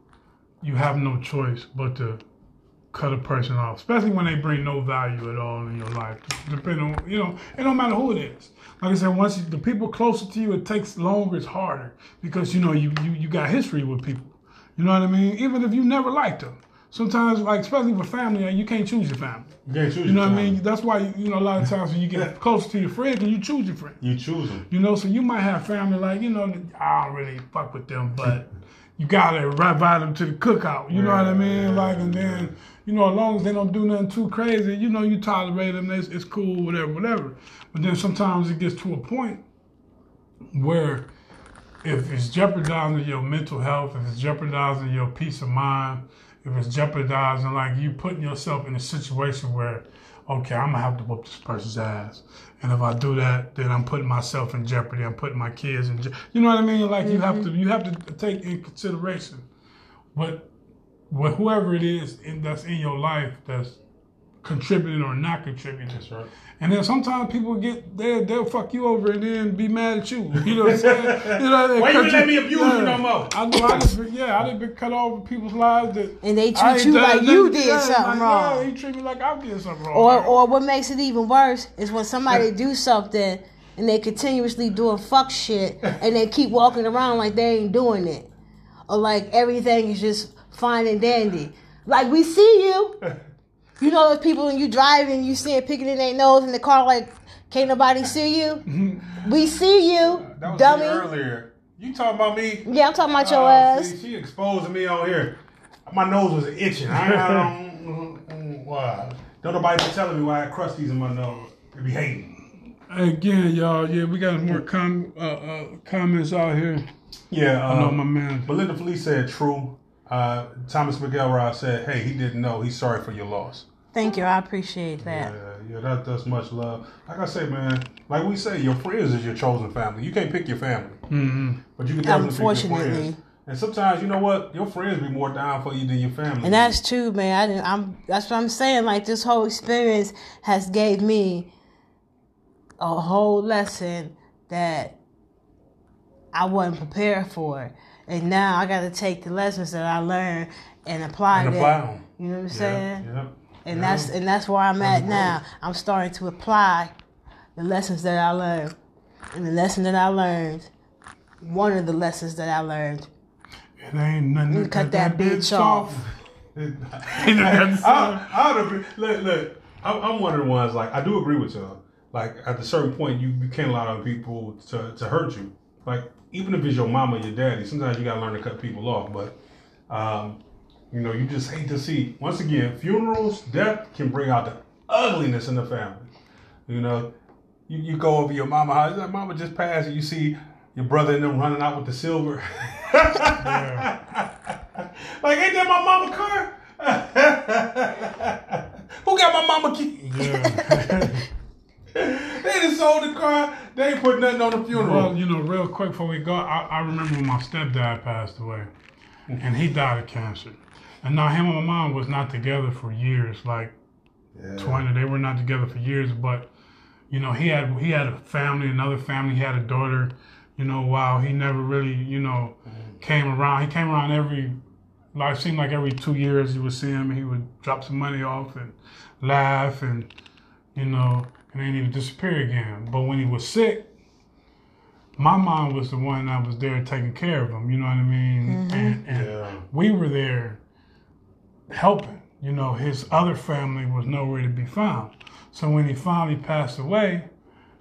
You have no choice but to cut a person off, especially when they bring no value at all in your life. Depending on you know, it don't matter who it is. Like I said, once you, the people closer to you, it takes longer. It's harder because you know you, you you got history with people. You know what I mean? Even if you never liked them, sometimes like especially with family, uh, you can't choose your family. You can't choose You know your what I mean? That's why you know a lot of times when you get close to your friends, and you choose your friend. You choose them. You know, so you might have family like you know I don't really fuck with them, but you gotta invite them to the cookout. You know what I mean? Yeah, Like, and then you know as long as they don't do nothing too crazy, you know you tolerate them. It's, it's cool, whatever, whatever. But then sometimes it gets to a point where if it's jeopardizing your mental health, if it's jeopardizing your peace of mind, if it's jeopardizing like you putting yourself in a situation where, okay, I'm gonna have to whoop this person's ass, and if I do that, then I'm putting myself in jeopardy. I'm putting my kids in. Je- you know what I mean? Like you have mm-hmm. to, you have to take in consideration, but with whoever it is in, that's in your life that's contributing or not contributing. That's right. And then sometimes people get they they'll fuck you over and then be mad at you. You know what I'm saying? You know, Why you cut let me abuse you no more? I know. I just been, yeah, I done been cut off in people's lives that And they treat ain't you done like you did Yeah, something like, wrong. Yeah, he treat me like I did something wrong. Or or what makes it even worse is when somebody do something and they continuously doing fuck shit and they keep walking around like they ain't doing it. Or like everything is just fine and dandy. Like we see you. You know those people when you driving, you see it picking in their nose in the car like can't nobody see you? we see you, That was dummy. earlier. You talking about me? Yeah, I'm talking about your Oh, ass. see, she exposing me on here. My nose was itching. I, I don't. Wow. Don't nobody be telling me why I had crusties in my nose. They be hating. Again, y'all, yeah, we got more com- uh, uh, comments out here. Yeah. I know Um, my man. Belinda Felice said true. Uh, Thomas McElroy said, "Hey, he didn't know. He's sorry for your loss." Thank you, I appreciate that. Yeah, yeah, that, that's much love. Like I say, man, like we say, your friends is your chosen family. You can't pick your family, Mm-hmm. but you can definitely pick your Unfortunately. friends. And sometimes, you know what, your friends be more down for you than your family. And that's true, man. I didn't, I'm that's what I'm saying. Like this whole experience has gave me a whole lesson that I wasn't prepared for, and now I got to take the lessons that I learned and apply And them. apply 'em. You know what I'm Yeah, saying? yeah. And Yeah. that's and that's where I'm at now. I'm starting to apply the lessons that I learned, and the lesson that I learned, one of the lessons that I learned, It ain't nothing. You to cut that bitch off. I, I would agree. Look, look. I'm, I'm one of the ones like I do agree with y'all. Like at a certain point, you, you can't allow other people to, to hurt you. Like even if it's your mama, your daddy, sometimes you gotta learn to cut people off. But um, you know, you just hate to see. Once again, funerals, death can bring out the ugliness in the family. You know, you, you go over your mama house, like mama just passed, and you see your brother and them running out with the silver. Like, ain't that my mama car? Who got my mama key? Yeah. They just sold the car. They ain't put nothing on the funeral. Well, you know, real quick before we go, I, I remember when my stepdad passed away, and he died of cancer. And now him and my mom was not together for years, like Yeah. twenty. They were not together for years, but you know, he had he had a family, another family. He had a daughter. You know, wow, he never really, you know, mm. came around. He came around every, like, seemed like every two years you would see him. and He would drop some money off and laugh and, you know, and then he would disappear again. But when he was sick, my mom was the one that was there taking care of him. You know what I mean? Mm-hmm. And, and Yeah. we were there helping. You know, his other family was nowhere to be found. So when he finally passed away,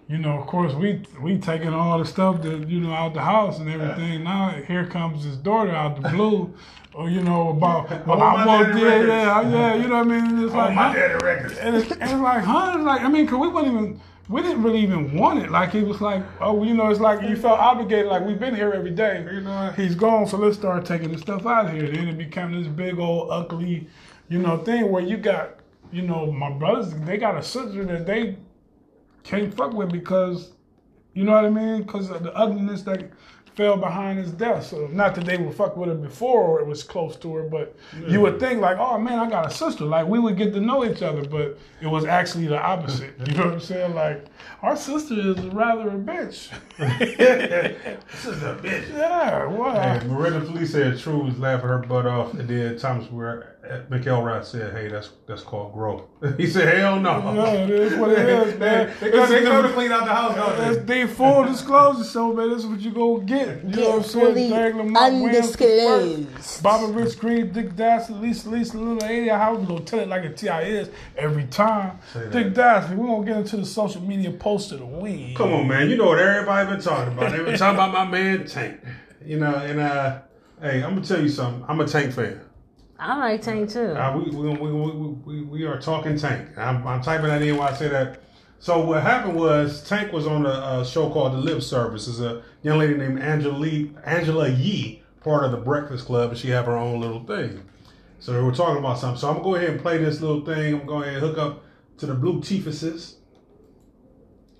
you know, of course, we we taking all the stuff that you know out the house and everything. Now here comes his daughter out the blue, or you know about well, Oh, I want yeah, records. yeah, yeah, you know what I mean? It's Oh, like, my huh? daddy records. and it's, and it's like, huh? It's like, I mean, cause we wasn't even we didn't really even want it. Like it was like, oh, you know, it's like you felt obligated. Like we've been here every day. You know, He's gone, so let's start taking the stuff out of here. Then it became this big old ugly, you know, thing where you got, you know, my brothers. They got a sister that they can't fuck with because, you know what I mean? Because of the ugliness that fell behind his death. So not that they would fuck with her before or it was close to her, but you would think like, oh man, I got a sister. Like we would get to know each other, but it was actually the opposite. You know what I'm saying? Like our sister is rather a bitch. this is a bitch. yeah, what? Hey, Miranda Felice said True was laughing her butt off, and then Thomas where McElroy said, "Hey, that's that's called growth." he said, "Hell no." Yeah, it is what it is, man. They, they, come, they come to clean out the house, don't That's they? the full disclosure show, man. This is what you gonna get. You know what I'm Get saying? fully Derek Lamar Williams first. undisclosed. Baba Rich Green, Dick Dastardly, Lisa, Lisa, Little 80. How we gonna tell it like a TI is every time? Dick Dastardly, we're gonna get into the social media post of the week. Come on, man. You know what everybody been talking about. They've been talking about my man Tank. You know, and uh, hey, I'm gonna tell you something. I'm a Tank fan. I like Tank too. Uh, we, we, we, we, we, we are talking Tank. I'm, I'm typing that in while I say that. So what happened was Tank was on a, uh show called The Lip Service. It's a young lady named Angela Angela Yee, part of the Breakfast Club, and she have her own little thing. So they were talking about something. So I'm gonna go ahead and play this little thing. I'm going to hook up to the Blue Chiefesses,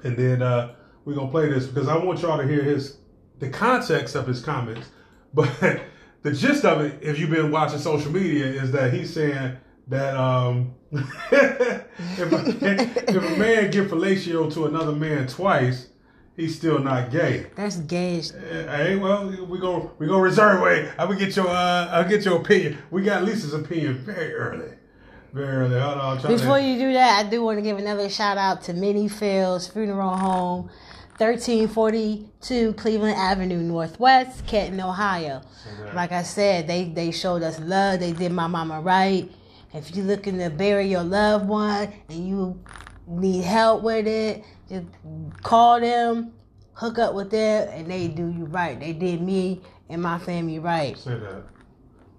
and then uh, we're gonna play this because I want y'all to hear his the context of his comments. But the gist of it, if you've been watching social media, is that he's saying that um, if, a, if a man give fellatio to another man twice, he's still not gay. That's gay. Uh, Hey, well, we go we go reserve way. I will get your uh, I'll get your opinion. We got Lisa's opinion very early, early. Hold on, Before to, you do that, I do want to give another shout out to Minnifield's Funeral Home, 1342 Cleveland Avenue Northwest, Canton, Ohio. Like I said, they, they showed us love. They did my mama right. If you're looking to bury your loved one and you need help with it, just call them, hook up with them, and they do you right. They did me and my family right. say that.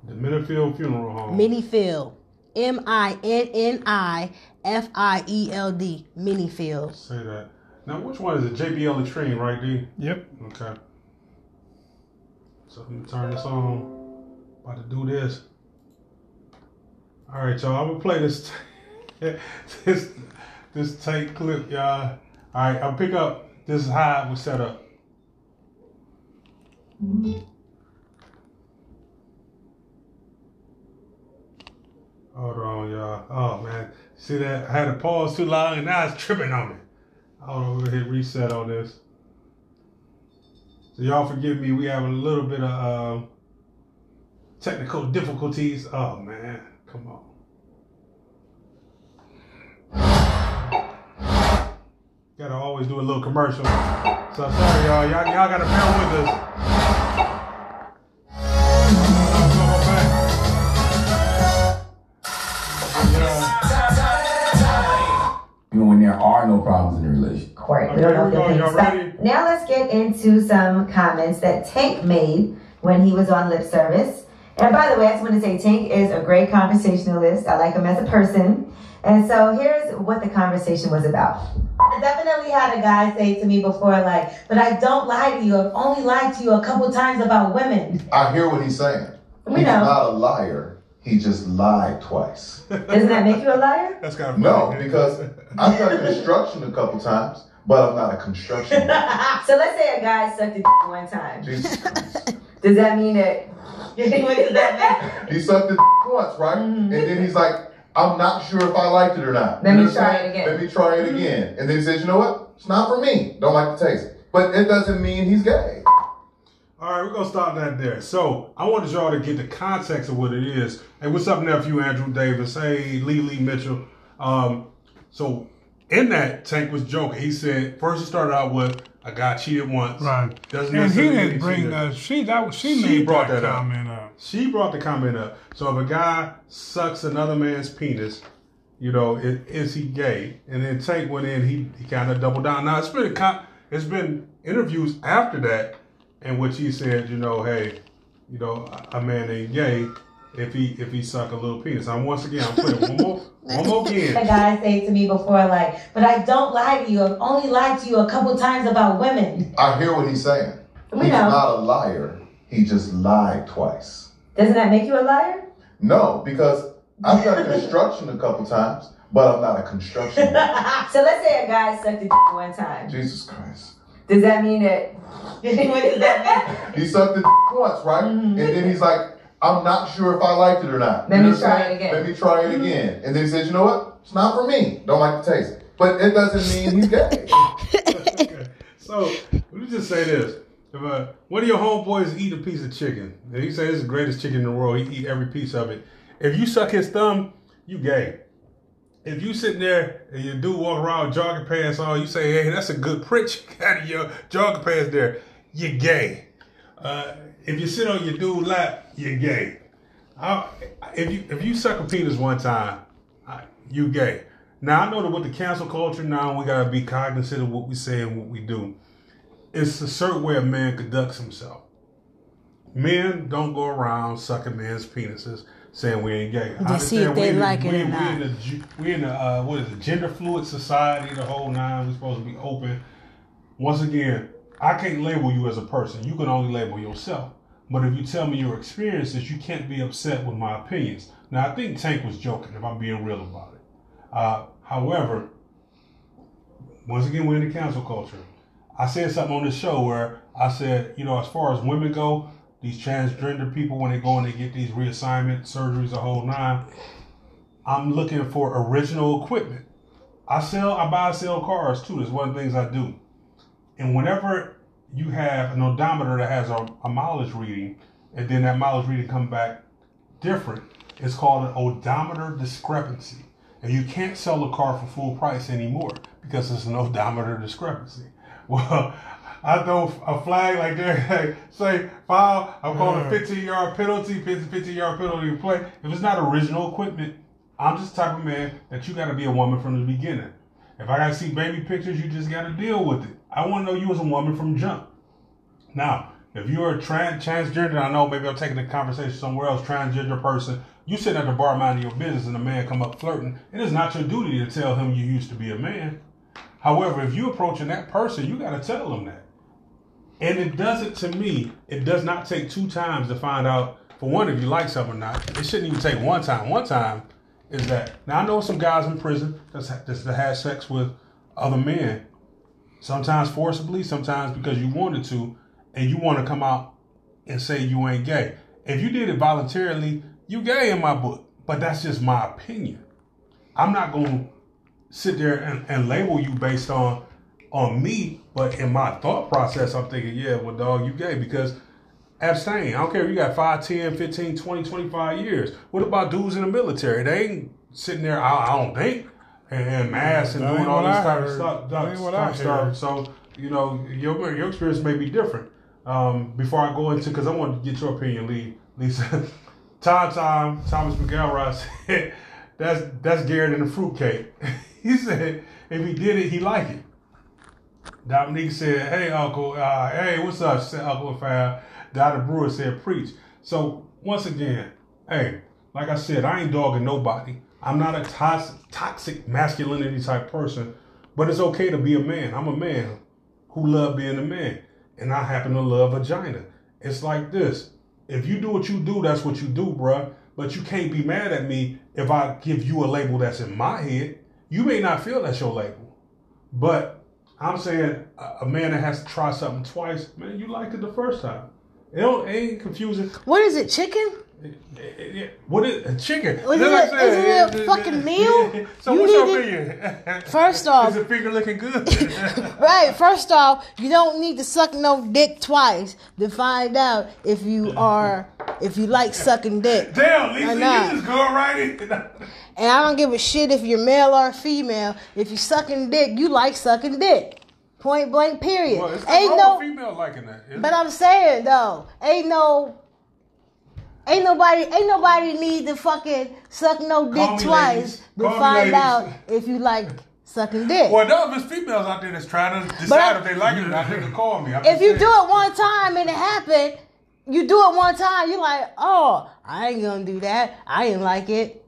The Minnifield Funeral Home. Minnifield. M I N N I F I E L D. Minnifield. Say that. Now, which one is it? JBL Latrine, right, D? Yep. Okay. So I'm gonna turn this on. About to do this. All right, y'all. I'm gonna play this this this tape clip, y'all. All right, I'll pick up. This is how it was set up. Hold on, y'all. Oh man, see that? I had to pause too long, and now it's tripping on me. Hold on, we're gonna hit reset on this. So y'all forgive me. We have a little bit of um, technical difficulties. Oh man, come on. Gotta always do a little commercial. So sorry, y'all. Y'all, y'all gotta bear with us. Even when there are no problems in the relationship. Right. We don't know Okay, they're we go. paying Y'all stop. ready? Now let's get into some comments that Tank made when he was on lip service. And by the way, I just want to say Tank is a great conversationalist. I like him as a person. And so here's what the conversation was about. I definitely had a guy say to me before, like, but I don't lie to you. I've only lied to you a couple times about women. I hear what he's saying. We he's know. not a liar. He just lied twice. Doesn't that make you a liar? That's kind of No, because I've done construction a couple times, but I'm not a construction. So let's say a guy sucked a one time. Jesus Christ. Does that mean that? what does that mean? He sucked it once, right? Mm-hmm. And then he's like, I'm not sure if I liked it or not. Let You me know what try it again. Let me try it mm-hmm. again. And then he says, you know what? It's not for me. Don't like the taste. But it doesn't mean he's gay. All right, we're gonna stop that there. So I wanted y'all to get the context of what it is. Hey, what's up, nephew Andrew Davis? Hey, Lee Lee Mitchell. Um, so in that, Tank was joking. He said first he started out with I got cheated once. Right. Doesn't And he didn't bring that. She that was- she, She made brought that, that up. comment up. She brought the comment up. So if a guy sucks another man's penis, you know, is, is he gay? And then Tank went in, he, he kind of doubled down. Now it's been it's been interviews after that in which he said, you know, hey, you know, a, a man ain't gay. if he if he suck a little penis. I'm once again I'm putting one more one more again. The again. guy say to me before, like, but I don't lie to you. I've only lied to you a couple times about women. I hear what he's saying. We He's know. not a liar. He just lied twice. Doesn't that make you a liar? No, because I've done construction a couple times, but I'm not a construction. So let's say a guy sucked a one time. Jesus Christ. Does that mean that? what does that He sucked the once, right? And then he's like, I'm not sure if I liked it or not. Let You me know what I'm try it again. Let me try it again. And then he says, you know what? It's not for me. Don't like the taste. But it doesn't mean he's gay. Okay. So let me just say this. If uh, one of your homeboys eat a piece of chicken, and he says it's the greatest chicken in the world, he eat every piece of it. If you suck his thumb, you gay. If you sitting there and your dude walk around with jogging pants on, you say, "Hey, that's a good print you got in your jogging pants there." You're gay. Uh, if you sit on your dude lap, you're gay. I, if you if you suck a penis one time, I- you gay. Now I know that with the cancel culture now, we gotta be cognizant of what we say and what we do. It's a certain way a man conducts himself. Men don't go around sucking men's penises saying we ain't gay. To see if they we in like it we, or we not. In the, we in the uh, what is it? Gender fluid society. The whole nine. We're supposed to be open. Once again, I can't label you as a person. You can only label yourself. But if you tell me your experiences, you can't be upset with my opinions. Now, I think Tank was joking, if I'm being real about it. Uh, however, once again, we're in the cancel culture. I said something on the show where I said, you know, as far as women go, these transgender people, when they go and they get these reassignment surgeries, the whole nine, I'm looking for original equipment. I sell, I buy sell cars too. That's one of the things I do. And whenever you have an odometer that has a, a mileage reading, and then that mileage reading come back different, it's called an odometer discrepancy. And you can't sell a car for full price anymore because it's an odometer discrepancy. Well, I throw a flag like there, like, say foul. I'm calling a hmm. 15 yard penalty, 15 yard penalty to play. If it's not original equipment, I'm just the type of man that you got to be a woman from the beginning. If I got to see baby pictures, you just got to deal with it. I want to know you as a woman from jump. Now, if you're a trans transgender, I know maybe I'm taking the conversation somewhere else. Transgender person, you sit at the bar minding your business, and a man come up flirting. It is not your duty to tell him you used to be a man. However, if you approaching that person, you got to tell them that. And it doesn't, to me, it does not take two times to find out, for one, if you like something or not. It shouldn't even take one time. One time is that. Now, I know some guys in prison that's, that's, that had sex with other men, sometimes forcibly, sometimes because you wanted to, and you want to come out and say you ain't gay. If you did it voluntarily, you gay in my book. But that's just my opinion. I'm not to sit there and, and label you based on on me, but in my thought process, I'm thinking, yeah, well, dog, you gay because abstain. I don't care if you got 5, 10, 15, 20, 25 years. What about dudes in the military? They ain't sitting there, I, I don't think, and, and mass and That doing all this type of stuff. That ain't what I stuff. So, you know, your, your experience may be different. Um, before I go into, because I want to get your opinion, Lee. Lisa, Tom Tom, Thomas McElroy said, that's, that's Garrett in the fruitcake. he said, if he did it, he like it. Dominique said, "Hey, Uncle. Uh, hey, what's up?" Said, "Uncle Fab." Dr. Brewer said, "Preach." So once again, hey, like I said, I ain't dogging nobody. I'm not a toxic, toxic masculinity type person, but it's okay to be a man. I'm a man who love being a man, and I happen to love vagina. It's like this: if you do what you do, that's what you do, bruh. But you can't be mad at me if I give you a label that's in my head. You may not feel that's your label, but I'm saying a man that has to try something twice, man, you liked it the first time. It it ain't confusing. What is it, chicken? What is a chicken? Isn't That's it, isn't it a fucking meal? So You what's your opinion? First off- is the finger looking good? Right. First off, you don't need to suck no dick twice to find out if you are if you like sucking dick. Damn, Lisa, you just go right in. And I don't give a shit if you're male or female. If you sucking dick, you like sucking dick. Point blank. Period. Well, ain't no. female liking that. But it? I'm saying though, ain't no. Ain't nobody, ain't nobody need to fucking suck no dick Call twice to find ladies. out if you like sucking dick. well, no, there's females out there that's trying to decide I- if they like it or not. They can call me. I'm if you saying. do it one time and it happened, you do it one time, you're like, oh, I ain't gonna do that. I didn't like it.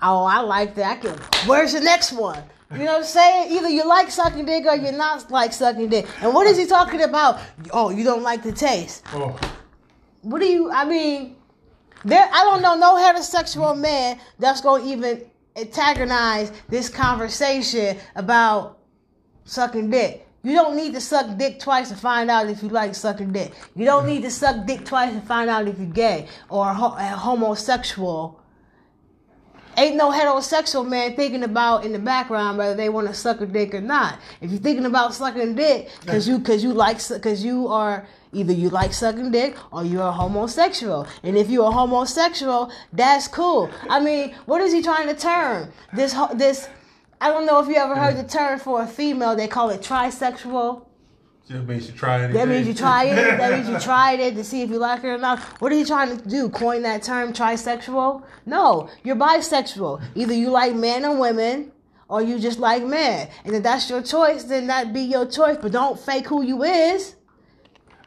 Oh, I like that. I can. Where's the next one? You know what I'm saying? Either you like sucking dick or you're not like sucking dick. And what is he talking about? Oh, you don't like the taste. Oh, What do you? I mean, there. I don't know no heterosexual man that's gonna even antagonize this conversation about sucking dick. You don't need to suck dick twice to find out if you like sucking dick. You don't need to suck dick twice to find out if you're gay or ho- homosexual. Ain't no heterosexual man thinking about in the background whether they want to suck a dick or not. If you're thinking about sucking dick because you because you like because you are either you like sucking dick or you're a homosexual. And if you're a homosexual, that's cool. I mean, what is he trying to turn this this? I don't know if you ever heard the term for a female. They call it trisexual. just means you try anything. That means you tried it. That means you tried it to see if you like it or not. What are you trying to do? Coin that term trisexual? No, you're bisexual. Either you like men and women, or you just like men. And if that's your choice, then that be your choice. But don't fake who you is.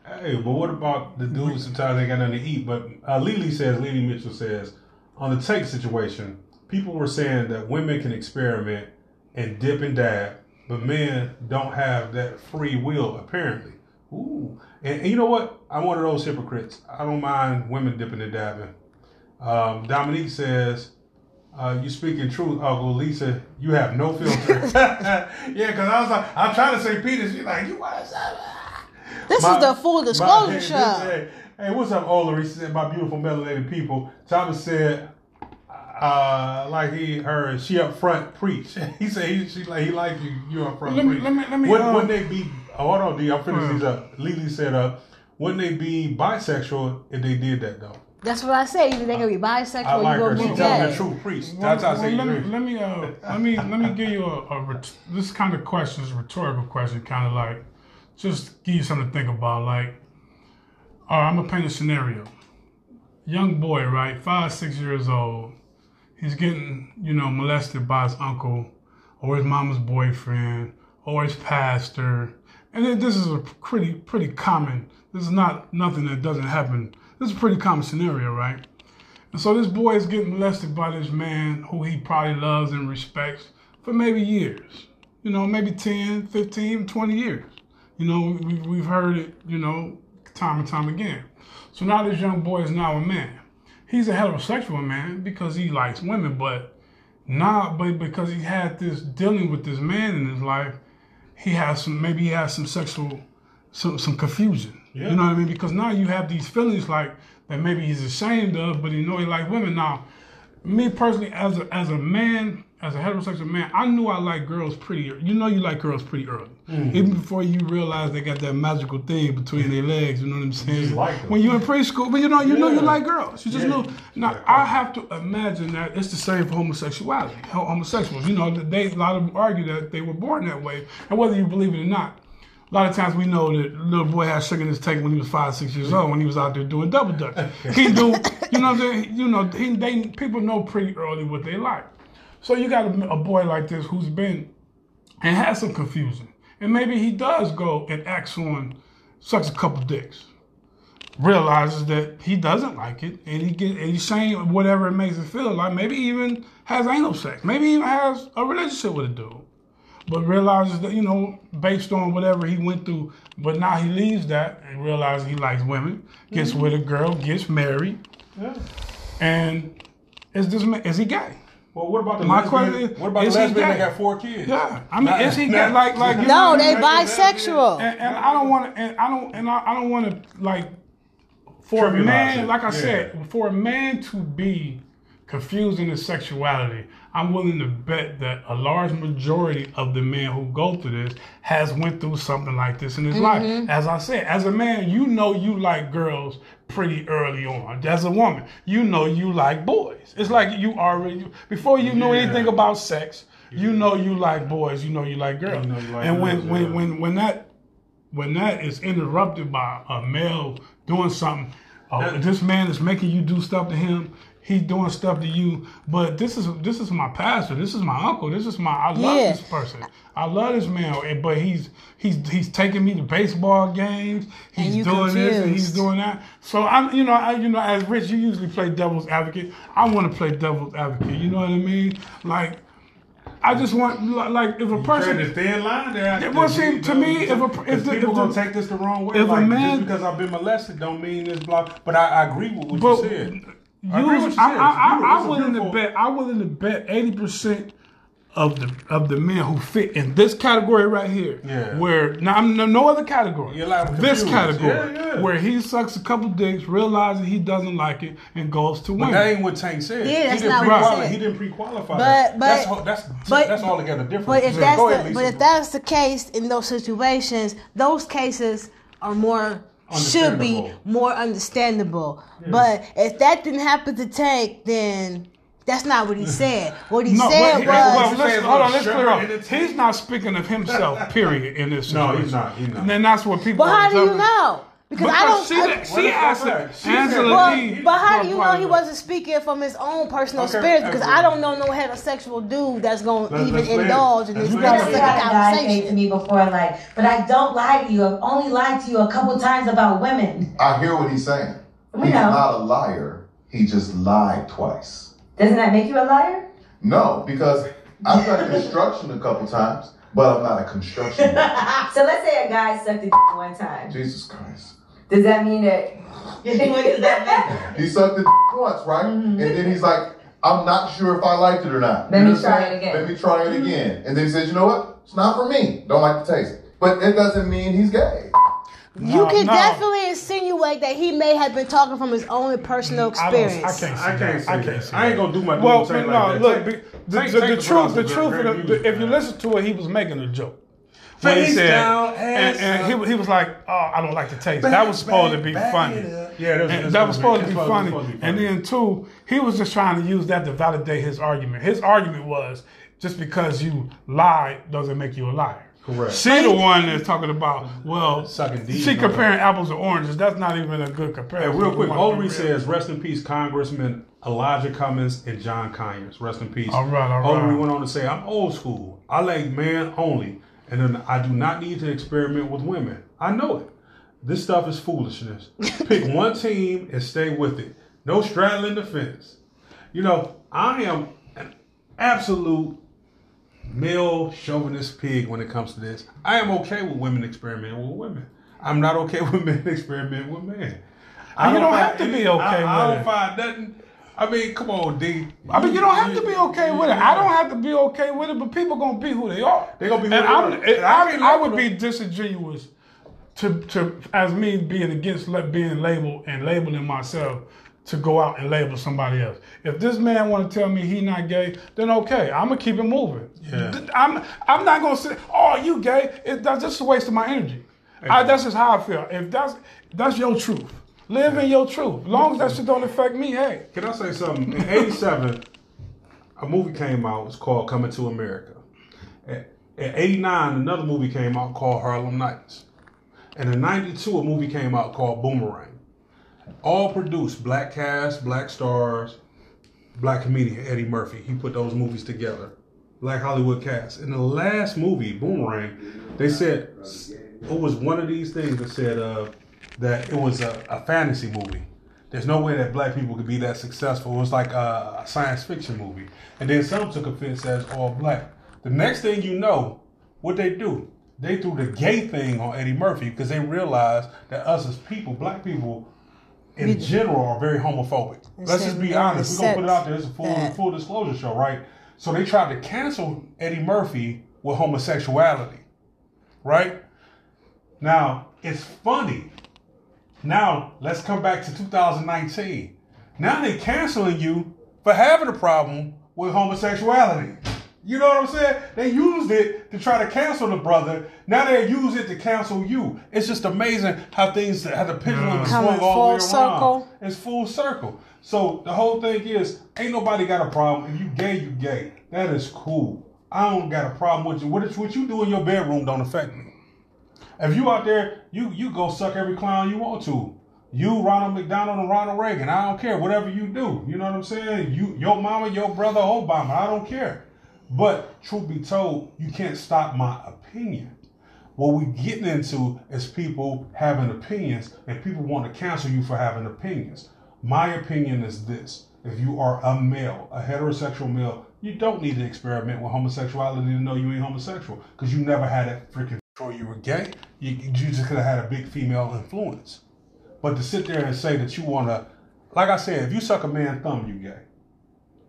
Hey, but what about the dudes sometimes they got nothing to eat? But uh, Lily says, Lily Mitchell says, on the Tank situation, people were saying that women can experiment and dip and dab, but men don't have that free will, apparently. Ooh. And, and you know what? I'm one of those hypocrites. I don't mind women dipping and dabbing. Um, Dominique says, uh, you speaking truth, Uncle Lisa. You have no filter. yeah, because I was like, I'm trying to say Peter. She's like, you want to This my- is the full my- disclosure hey, show. Hey, hey, what's up, Ola? He said, my beautiful melanated people. Thomas said, uh, like he heard, she up front preach. he said he, she like he like you. You up front Let me- preach. let me- let me, Wouldn't, uh, wouldn't they be? Oh, hold on, D. I'm finishing Hmm. these up. Lily said, uh, wouldn't they be bisexual if they did that though? That's what I say. Either they can be bisexual I like or her. you She gonna telling the gay. truth. Preach. Well, That's how I well, say let, me, let me uh let me let me give you a, a ret- this kind of question is a rhetorical question, kind of like just give you something to think about. Like, all right, I'm gonna paint a scenario. Young boy, right, five six years old. He's getting you know molested by his uncle or his mama's boyfriend or his pastor, and this is a pretty pretty common. This is not nothing that doesn't happen. This is a pretty common scenario, right? And so this boy is getting molested by this man who he probably loves and respects for maybe years. You know, maybe 10, 15, 20 years. You know, we, we've heard it, you know, time and time again. So now this young boy is now a man. He's a heterosexual man because he likes women, but not but because he had this dealing with this man in his life, he has some maybe he has some sexual some some confusion. Yeah. You know what I mean? Because now you have these feelings like that maybe he's ashamed of, but he know he like women. Now, me personally, as a as a man, as a heterosexual man, I knew I like girls pretty. You know, you like girls pretty early, Mm-hmm. even before you realize they got that magical thing between their legs. You know what I'm saying? like when you're in preschool, but you know, you know you like girls. You just Yeah. know. Now, I have to imagine that it's the same for homosexuality. Homosexuals, you know, they a lot of them argue that they were born that way, and whether you believe it or not. A lot of times we know that little boy had sugar in his tank when he was five, six years old, when he was out there doing double dutch. He do, you know, saying? you know, he, they people know pretty early what they like. So you got a, a boy like this who's been and has some confusion, and maybe he does go and acts on, sucks a couple dicks, realizes that he doesn't like it, and he get and he's saying whatever it makes him feel like. Maybe even has anal sex. Maybe even has a relationship with a dude but realizes that you know based on whatever he went through but now he leaves that and realizes he likes women gets mm-hmm. with a girl gets married Yeah. and is this is he gay Well, what about the My lesbian? question is, what about is the he lesbian that gay? got four kids? yeah i mean Not- is he gay not- like like you No, know, they like- bisexual. and, and i don't want to and i don't and i, I don't want to like for a man it, like i yeah. said for a man to be confused in his sexuality i'm willing to bet that a large majority of the men who go through this has went through something like this in his life as i said as a man you know you like girls pretty early on as a woman you know you like boys it's like you already before you know Yeah. anything about sex you know you like boys you know you like girls You know you like and when girls, when, yeah. when when that when that is interrupted by a male doing something, uh, That- this man is making you do stuff to him. He's doing stuff to you, but this is this is my pastor, this is my uncle, this is my I love Yeah. this person, I love this man, but he's he's he's taking me to baseball games, And he's you doing this and he's doing that. So I'm you know I you know as Rich, you usually play devil's advocate. I want to play devil's advocate. You know what I mean? Like. I just want like if a person Treading a thin line there. Yeah, well, see, to me, if a- if if the- people if gonna the- take this the wrong way, if a man- just because I've been molested, don't mean this block. But I, I agree with what But you said. You, I agree with what you I, said. I, It's I, beautiful. I'm willing to bet. I'm willing to bet eighty percent of the of the men who fit in this category right here. Yeah. Where now I'm no, no other category. You're like this category Yeah, yeah. where he sucks a couple dicks, realizes he doesn't like it, and goes to But women. that ain't what Tank said. Yeah, that's he didn't not he pre-qualify. He didn't pre-qualify. But- but- that's all- that's but- that's altogether different. But if So that's ahead, the, but if that's the case in those situations, those cases are more should be more understandable. But if that didn't happen to Tank, then that's not what he said. What he no, said but he- was well, He's let's, hold on, let's clear up. He's not speaking of himself, period, in this No, he's not, he's not. And then that's what people. But how do you jumping- know? Because I don't. she, I- she Well, that's asked not it. fact. She said- Angela Well, Yee but how do you know he wasn't speaking from his own personal Okay, experience? Because I don't know no heterosexual dude that's going to even let's play it. indulge in Let's this play it. You kind of had a guy say to me before, like, but I don't lie to you. I've only lied to you a couple times about women. I hear what he's saying. We He's know. not a liar. He just lied twice. Doesn't that make you a liar? No, because I've done construction a couple times, but I'm not a construction. So let's say a guy sucked a dick one time. Jesus Christ. Does that mean that? what does that mean? He sucked the once, right? Mm-hmm. And then he's like, I'm not sure if I liked it or not. Let You me know what try saying? it again. Let me try it mm-hmm. again. And then he says, you know what? It's not for me. Don't like the taste. But it doesn't mean he's gay. You No, can no. definitely insinuate that he may have been talking from his own personal I don't- experience. I can't. See I can't that. I can't. See I ain't that. gonna do my Well, dude no, like that. look, the, take- the, take the the truth, the truth, of of the, if you listen to it, he was making a joke. When he said, down, and, and he, he was like, "Oh, I don't like the taste." that was supposed to be funny. Yeah, that was, And that's that was supposed to be funny. supposed to be And then two, he was just trying to use that to validate his argument. His argument was just because you lied doesn't make you a liar. Correct. She the one that's talking about well, Sucking D she and all comparing apples to oranges. That's not even a good Hey, comparison. real quick, We want to Olery be says, "Rest in peace, Congressman Elijah Cummings and John Conyers. Rest in peace." All right, all right. Olery went on to say, "I'm old school. I like man only, and then I do not need to experiment with women. I know it. This stuff is foolishness. Pick one team and stay with it. No straddling the fence. You know, I am an absolute." Male chauvinist pig when it comes to this. I am okay with women experimenting with women. I'm not okay with men experimenting with men. And you don't find have to be okay I, I don't it. find nothing. I mean, come on, D. I mean, you don't have to be okay with it. I don't have to be okay with it, but people gonna be who they are. They gonna be who and they I'm, are. and And I I, I would be disingenuous to to as me being against being labeled and labeling myself to go out and label somebody else. If this man want to tell me he not gay, then okay, I'm gonna keep it moving. Yeah. I'm I'm not gonna say, oh, you gay. It, that's just a waste of my energy. I, that's just how I feel. If that's that's your truth, live in your truth. long as that shit don't affect me, hey. Can I say something? In '87, a movie came out. It's called Coming to America. At '89, another movie came out called Harlem Nights. And in '92, a movie came out called Boomerang. All produced, black cast, black stars, black comedian Eddie Murphy. He put those movies together. Black Hollywood cast. In the last movie, Boomerang, they said it was one of these things that said uh, that it was a, a fantasy movie. There's no way that black people could be that successful. It was like a, a science fiction movie. And then some took offense as all black. The next thing you know, what they do? They threw the gay thing on Eddie Murphy because they realized that us as people, black people, in general, are very homophobic. Let's just be honest. We're gonna put it out there. It's a full that. full disclosure show, right? So they tried to cancel Eddie Murphy with homosexuality, right? Now it's funny. Now let's come back to 2019. Now they're canceling you for having a problem with homosexuality. You know what I'm saying? They used it to try to cancel the brother. Now they use it to cancel you. It's just amazing how things, how the pendulum Yeah. swung all the way full around. circle. It's full circle. So the whole thing is, ain't nobody got a problem. If you gay, you gay. That is cool. I don't got a problem with you. What, is, what you do in your bedroom don't affect me. If you out there, you you go suck every clown you want to. You, Ronald McDonald and Ronald Reagan. I don't care. Whatever you do. You know what I'm saying? You, your mama, your brother, Obama. I don't care. But truth be told, you can't stop my opinion. What we getting into is people having opinions and people want to cancel you for having opinions. My opinion is this. If you are a male, a heterosexual male, you don't need to experiment with homosexuality to know you ain't homosexual because you never had it freaking sure you were gay. You, you just could have had a big female influence. But to sit there and say that you want to, like I said, if you suck a man thumb, you gay.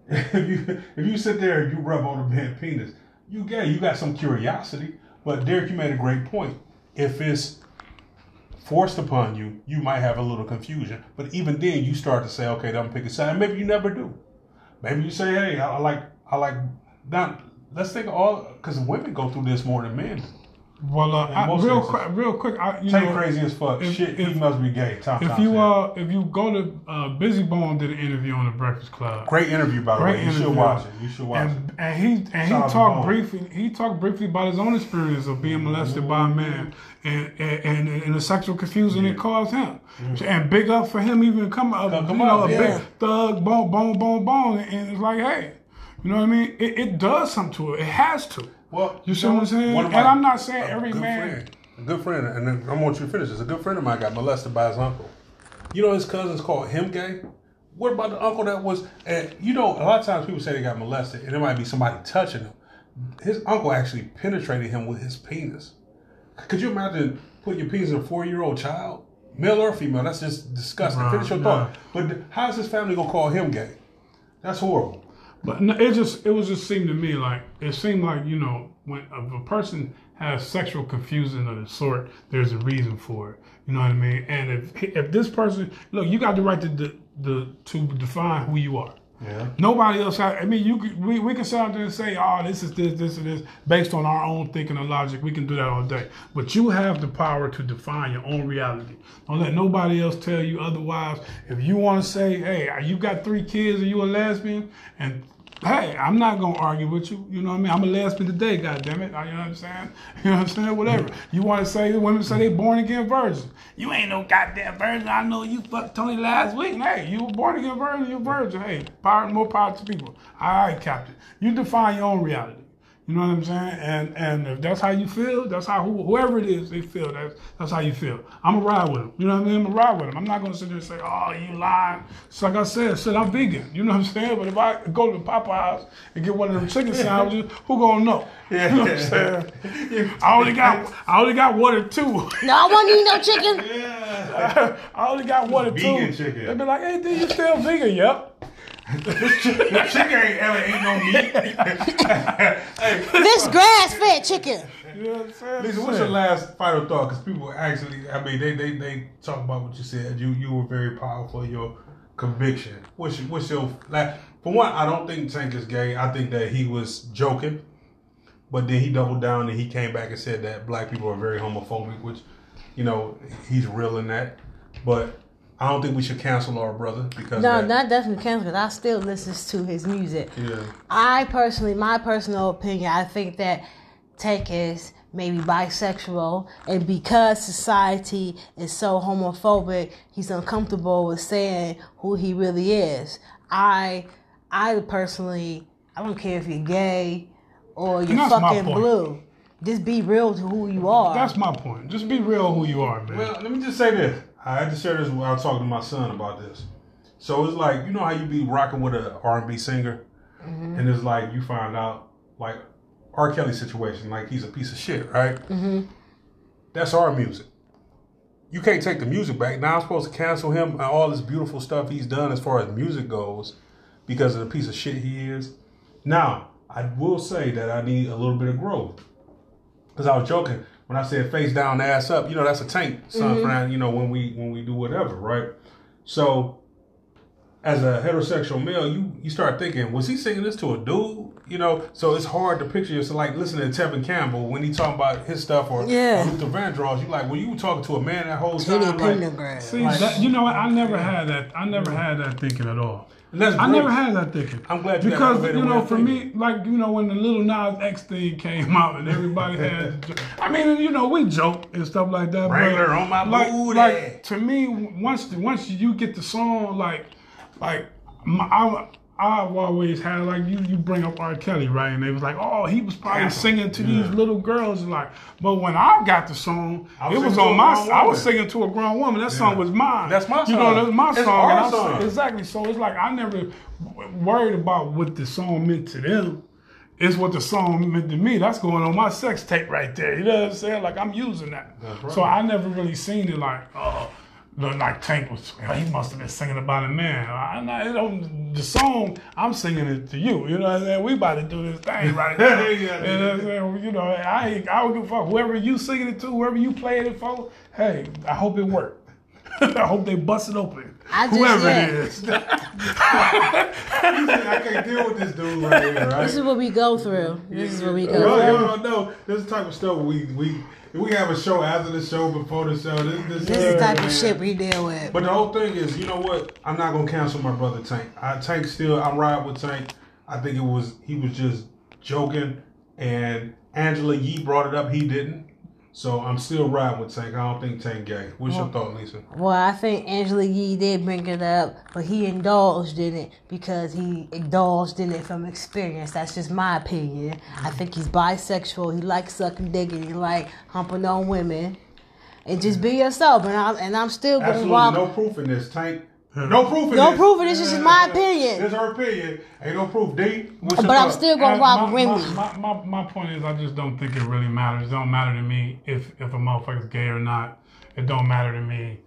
if you if you sit there and you rub on a man penis, you gay. You got some curiosity. But Derek, you made a great point. If it's forced upon you, you might have a little confusion. But even then, you start to say, okay, I'm picking side. Maybe you never do. Maybe you say, hey, I, I like, I like. Now, let's think all because women go through this more than men. Well, uh, I, real quick, real quick, I, you Tay know, crazy as fuck. if- Shit, if- he must be gay. If you uh, if you go to uh, Bizzy Bone did an interview on the Breakfast Club, great interview by the Great way. You interview. should watch it. You should watch and, it. and he and he Shout out to talked briefly. He talked briefly about his own experience of being molested by a man and and, and, and the sexual confusion it caused him. And big up for him even coming up, Come- come you know, up, a yeah. big thug, bone, bone, bone, bone, and it's like, hey, you know what I mean? It, it does something to it. It has to. Well, You see know, what I'm saying? And I'm not saying every man- friend- a good friend, and then I want you to finish this. A good friend of mine got molested by his uncle. You know his cousins called him gay. What about the uncle that was? And you know, a lot of times people say they got molested, and it might be somebody touching them. His uncle actually penetrated him with his penis. Could you imagine putting your penis in a four-year-old child, male or female? That's just disgusting. Nah, Finish your nah. thought. But how's his family gonna call him gay? That's horrible. But no, it just it was just seemed to me like it seemed like you know when if a person has sexual confusion of the sort, there's a reason for it. You know what I mean? And if if this person look, you got the right to the, the to define who you are. Yeah. Nobody else. Has, I mean, you could, we we can sit out there and say, "Oh, this is this, this, and this," based on our own thinking and logic. We can do that all day. But you have the power to define your own reality. Don't let nobody else tell you otherwise. If you want to say, "Hey, you got three kids, and you a lesbian," and Hey, I'm not gonna argue with you. You know what I mean? I'm a lesbian today, God damn it. You know what I'm saying? You know what I'm saying? Whatever. You want to say the women say they born again virgin. You ain't no goddamn virgin. I know you fucked Tony last week. Hey, you were born again virgin. You're virgin. Hey, power, more power to people. All right, Captain. You define your own reality. You know what I'm saying? And and if that's how you feel, that's how who, whoever it is they feel. That's that's how you feel. I'm gonna ride with them. You know what I mean? I'm gonna ride with them. I'm not gonna sit there and say, "Oh, you lying." It's like I said, shit, I'm vegan. You know what I'm saying? But if I go to Popeyes and get one of them chicken sandwiches, who gonna know? You know what I'm saying? I only got I only got one or two. No, I want to eat no chicken. yeah. I only got one or two. Vegan chicken. They be like, "Hey, dude, you still vegan?" Yep. That chicken ain't ever ain't no meat. This grass fed chicken. You know what I'm saying? Lisa, what's your last final thought? Because people actually, I mean, they, they they talk about what you said. You you were very powerful in your conviction. What's your, what's your like? For one, I don't think Tank is gay. I think that he was joking, but then he doubled down and he came back and said that black people are very homophobic, which you know he's real in that. But I don't think we should cancel our brother because No, that, not definitely cancel because I still listen to his music. yeah. I personally, my personal opinion, I think that Tank is maybe bisexual, and because society is so homophobic, he's uncomfortable with saying who he really is. I, I personally, I don't care if you're gay or you're fucking blue. Just be real to who you are. That's my point. Just be real who you are, man. Well, let me just say this. I had to share this was talking to my son about this. So it's like you know how you be rocking with a R and B singer, and it's like you find out like R. Kelly situation, like he's a piece of shit, right? Mm-hmm. That's our music. You can't take the music back. Now I'm supposed to cancel him and all this beautiful stuff he's done as far as music goes because of the piece of shit he is. Now I will say that I need a little bit of growth because I was joking when I said face down, ass up. You know that's a tank, son, mm-hmm. friend. You know when we when we do whatever, right? So, as a heterosexual male, you you start thinking, was he singing this to a dude? You know, so it's hard to picture. It's like listening to Tevin Campbell when he talking about his stuff or, Yeah. or Luther Vandross. You like when you were talking to a man that whole Titty time, like, Pendergrass. See, that, you know what? I never had that. I never mm. had that thinking at all. I never had that thinking. I'm glad you because you know, for me, like you know, when the Lil Nas X thing came out and everybody had, I mean, you know, we joke and stuff like that. Wrangler on my like, booty. like to me, once once you get the song, like, like my, I. I've always had like you. You bring up R. Kelly, right? And they was like, "Oh, he was probably singing to Yeah. these little girls." Like, but when I got the song, was it was on my. I was singing to a grown woman. That song was mine. That's my You know, song. that's my It's song. song. Exactly. So it's like I never worried about what the song meant to them. It's what the song meant to me. That's going on my sex tape right there. You know what I'm saying? Like I'm using that. right. So I never really seen it like, oh, like Tank was. he must have been singing about a man. I, I, it don't, the song I'm singing it to you. You know what I'm saying? We about to do this thing right now. Yeah, you know what I'm saying? You know, I, I don't give a fuck. Whoever you singing it to, whoever you playing it for. Hey, I hope it worked. I hope they bust it open. I just- Whoever yeah. it is. I can't deal with this dude right here, right? This is what we go through. This is what we go Yo, through. yo, don't know. This is the type of stuff we we we have a show after the show, before the show. This, this, This is the type man. of shit we deal with. But the whole thing is, you know what? I'm not gonna cancel my brother Tank. I Tank still. I'm riding with Tank. I think it was he was just joking, and Angela Yee brought it up. He didn't. So I'm still riding with Tank. I don't think Tank gay. What's your thought, Lisa? Well, I think Angela Yee did bring it up, but he indulged in it because he indulged in it from experience. That's just my opinion. I think he's bisexual. He likes sucking dick and he like humping on women. And just be yourself. And I'm and I'm still gonna Absolutely no proof in this, Tank. No proof in No this. proof in this, this is my opinion. This is her opinion. Ain't no proof. D. What's But I'm thought? still gonna And walk my, with my, my, my, my point is, I just don't think it really matters. It don't matter to me if if a motherfucker's gay or not. It don't matter to me.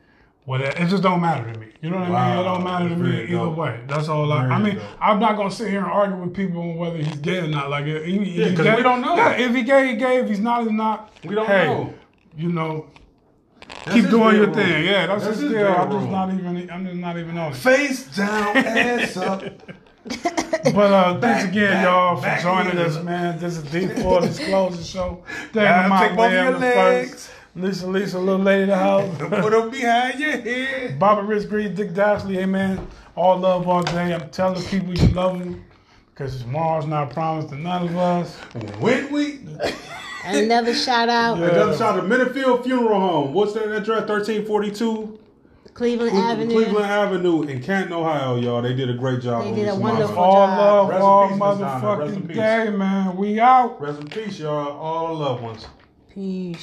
What it, it just don't matter to me. You know what I mean? It don't matter to me very either dope. way. That's all. I, I mean, dope. I'm not gonna sit here and argue with people on whether he's gay or not. Like, if he, if Yeah, he 'cause gay, we don't know. Yeah, if he gay, he gay. If he's not, he's not. We don't hey, know. You know, That's keep doing your bedroom. thing. Yeah, that's, That's his his deal. I'm just not even. I'm just not even on it. Face down, ass up. But uh, thanks again, back, y'all, for back joining us, man. This is Deep Full Disclosure Show. Thank you, my take both your the legs. first. Lisa, Lisa, little lady of the house. Put them behind your head. Bobby Rich Green, Dick Dashley, hey man. All love all day. I'm telling people you love them because tomorrow's not promised to none of us. When we And another shout out, another shout out to Minnifield Funeral Home. What's that address? 1342 Cleveland Avenue. Cleveland Avenue in Canton, Ohio, y'all. They did a great job. They did a this wonderful motherfucker. All job. love, Rest in all peace, Miss Donna. Rest motherfucking day, man. We out. Rest in peace, y'all. All the loved ones. Peace.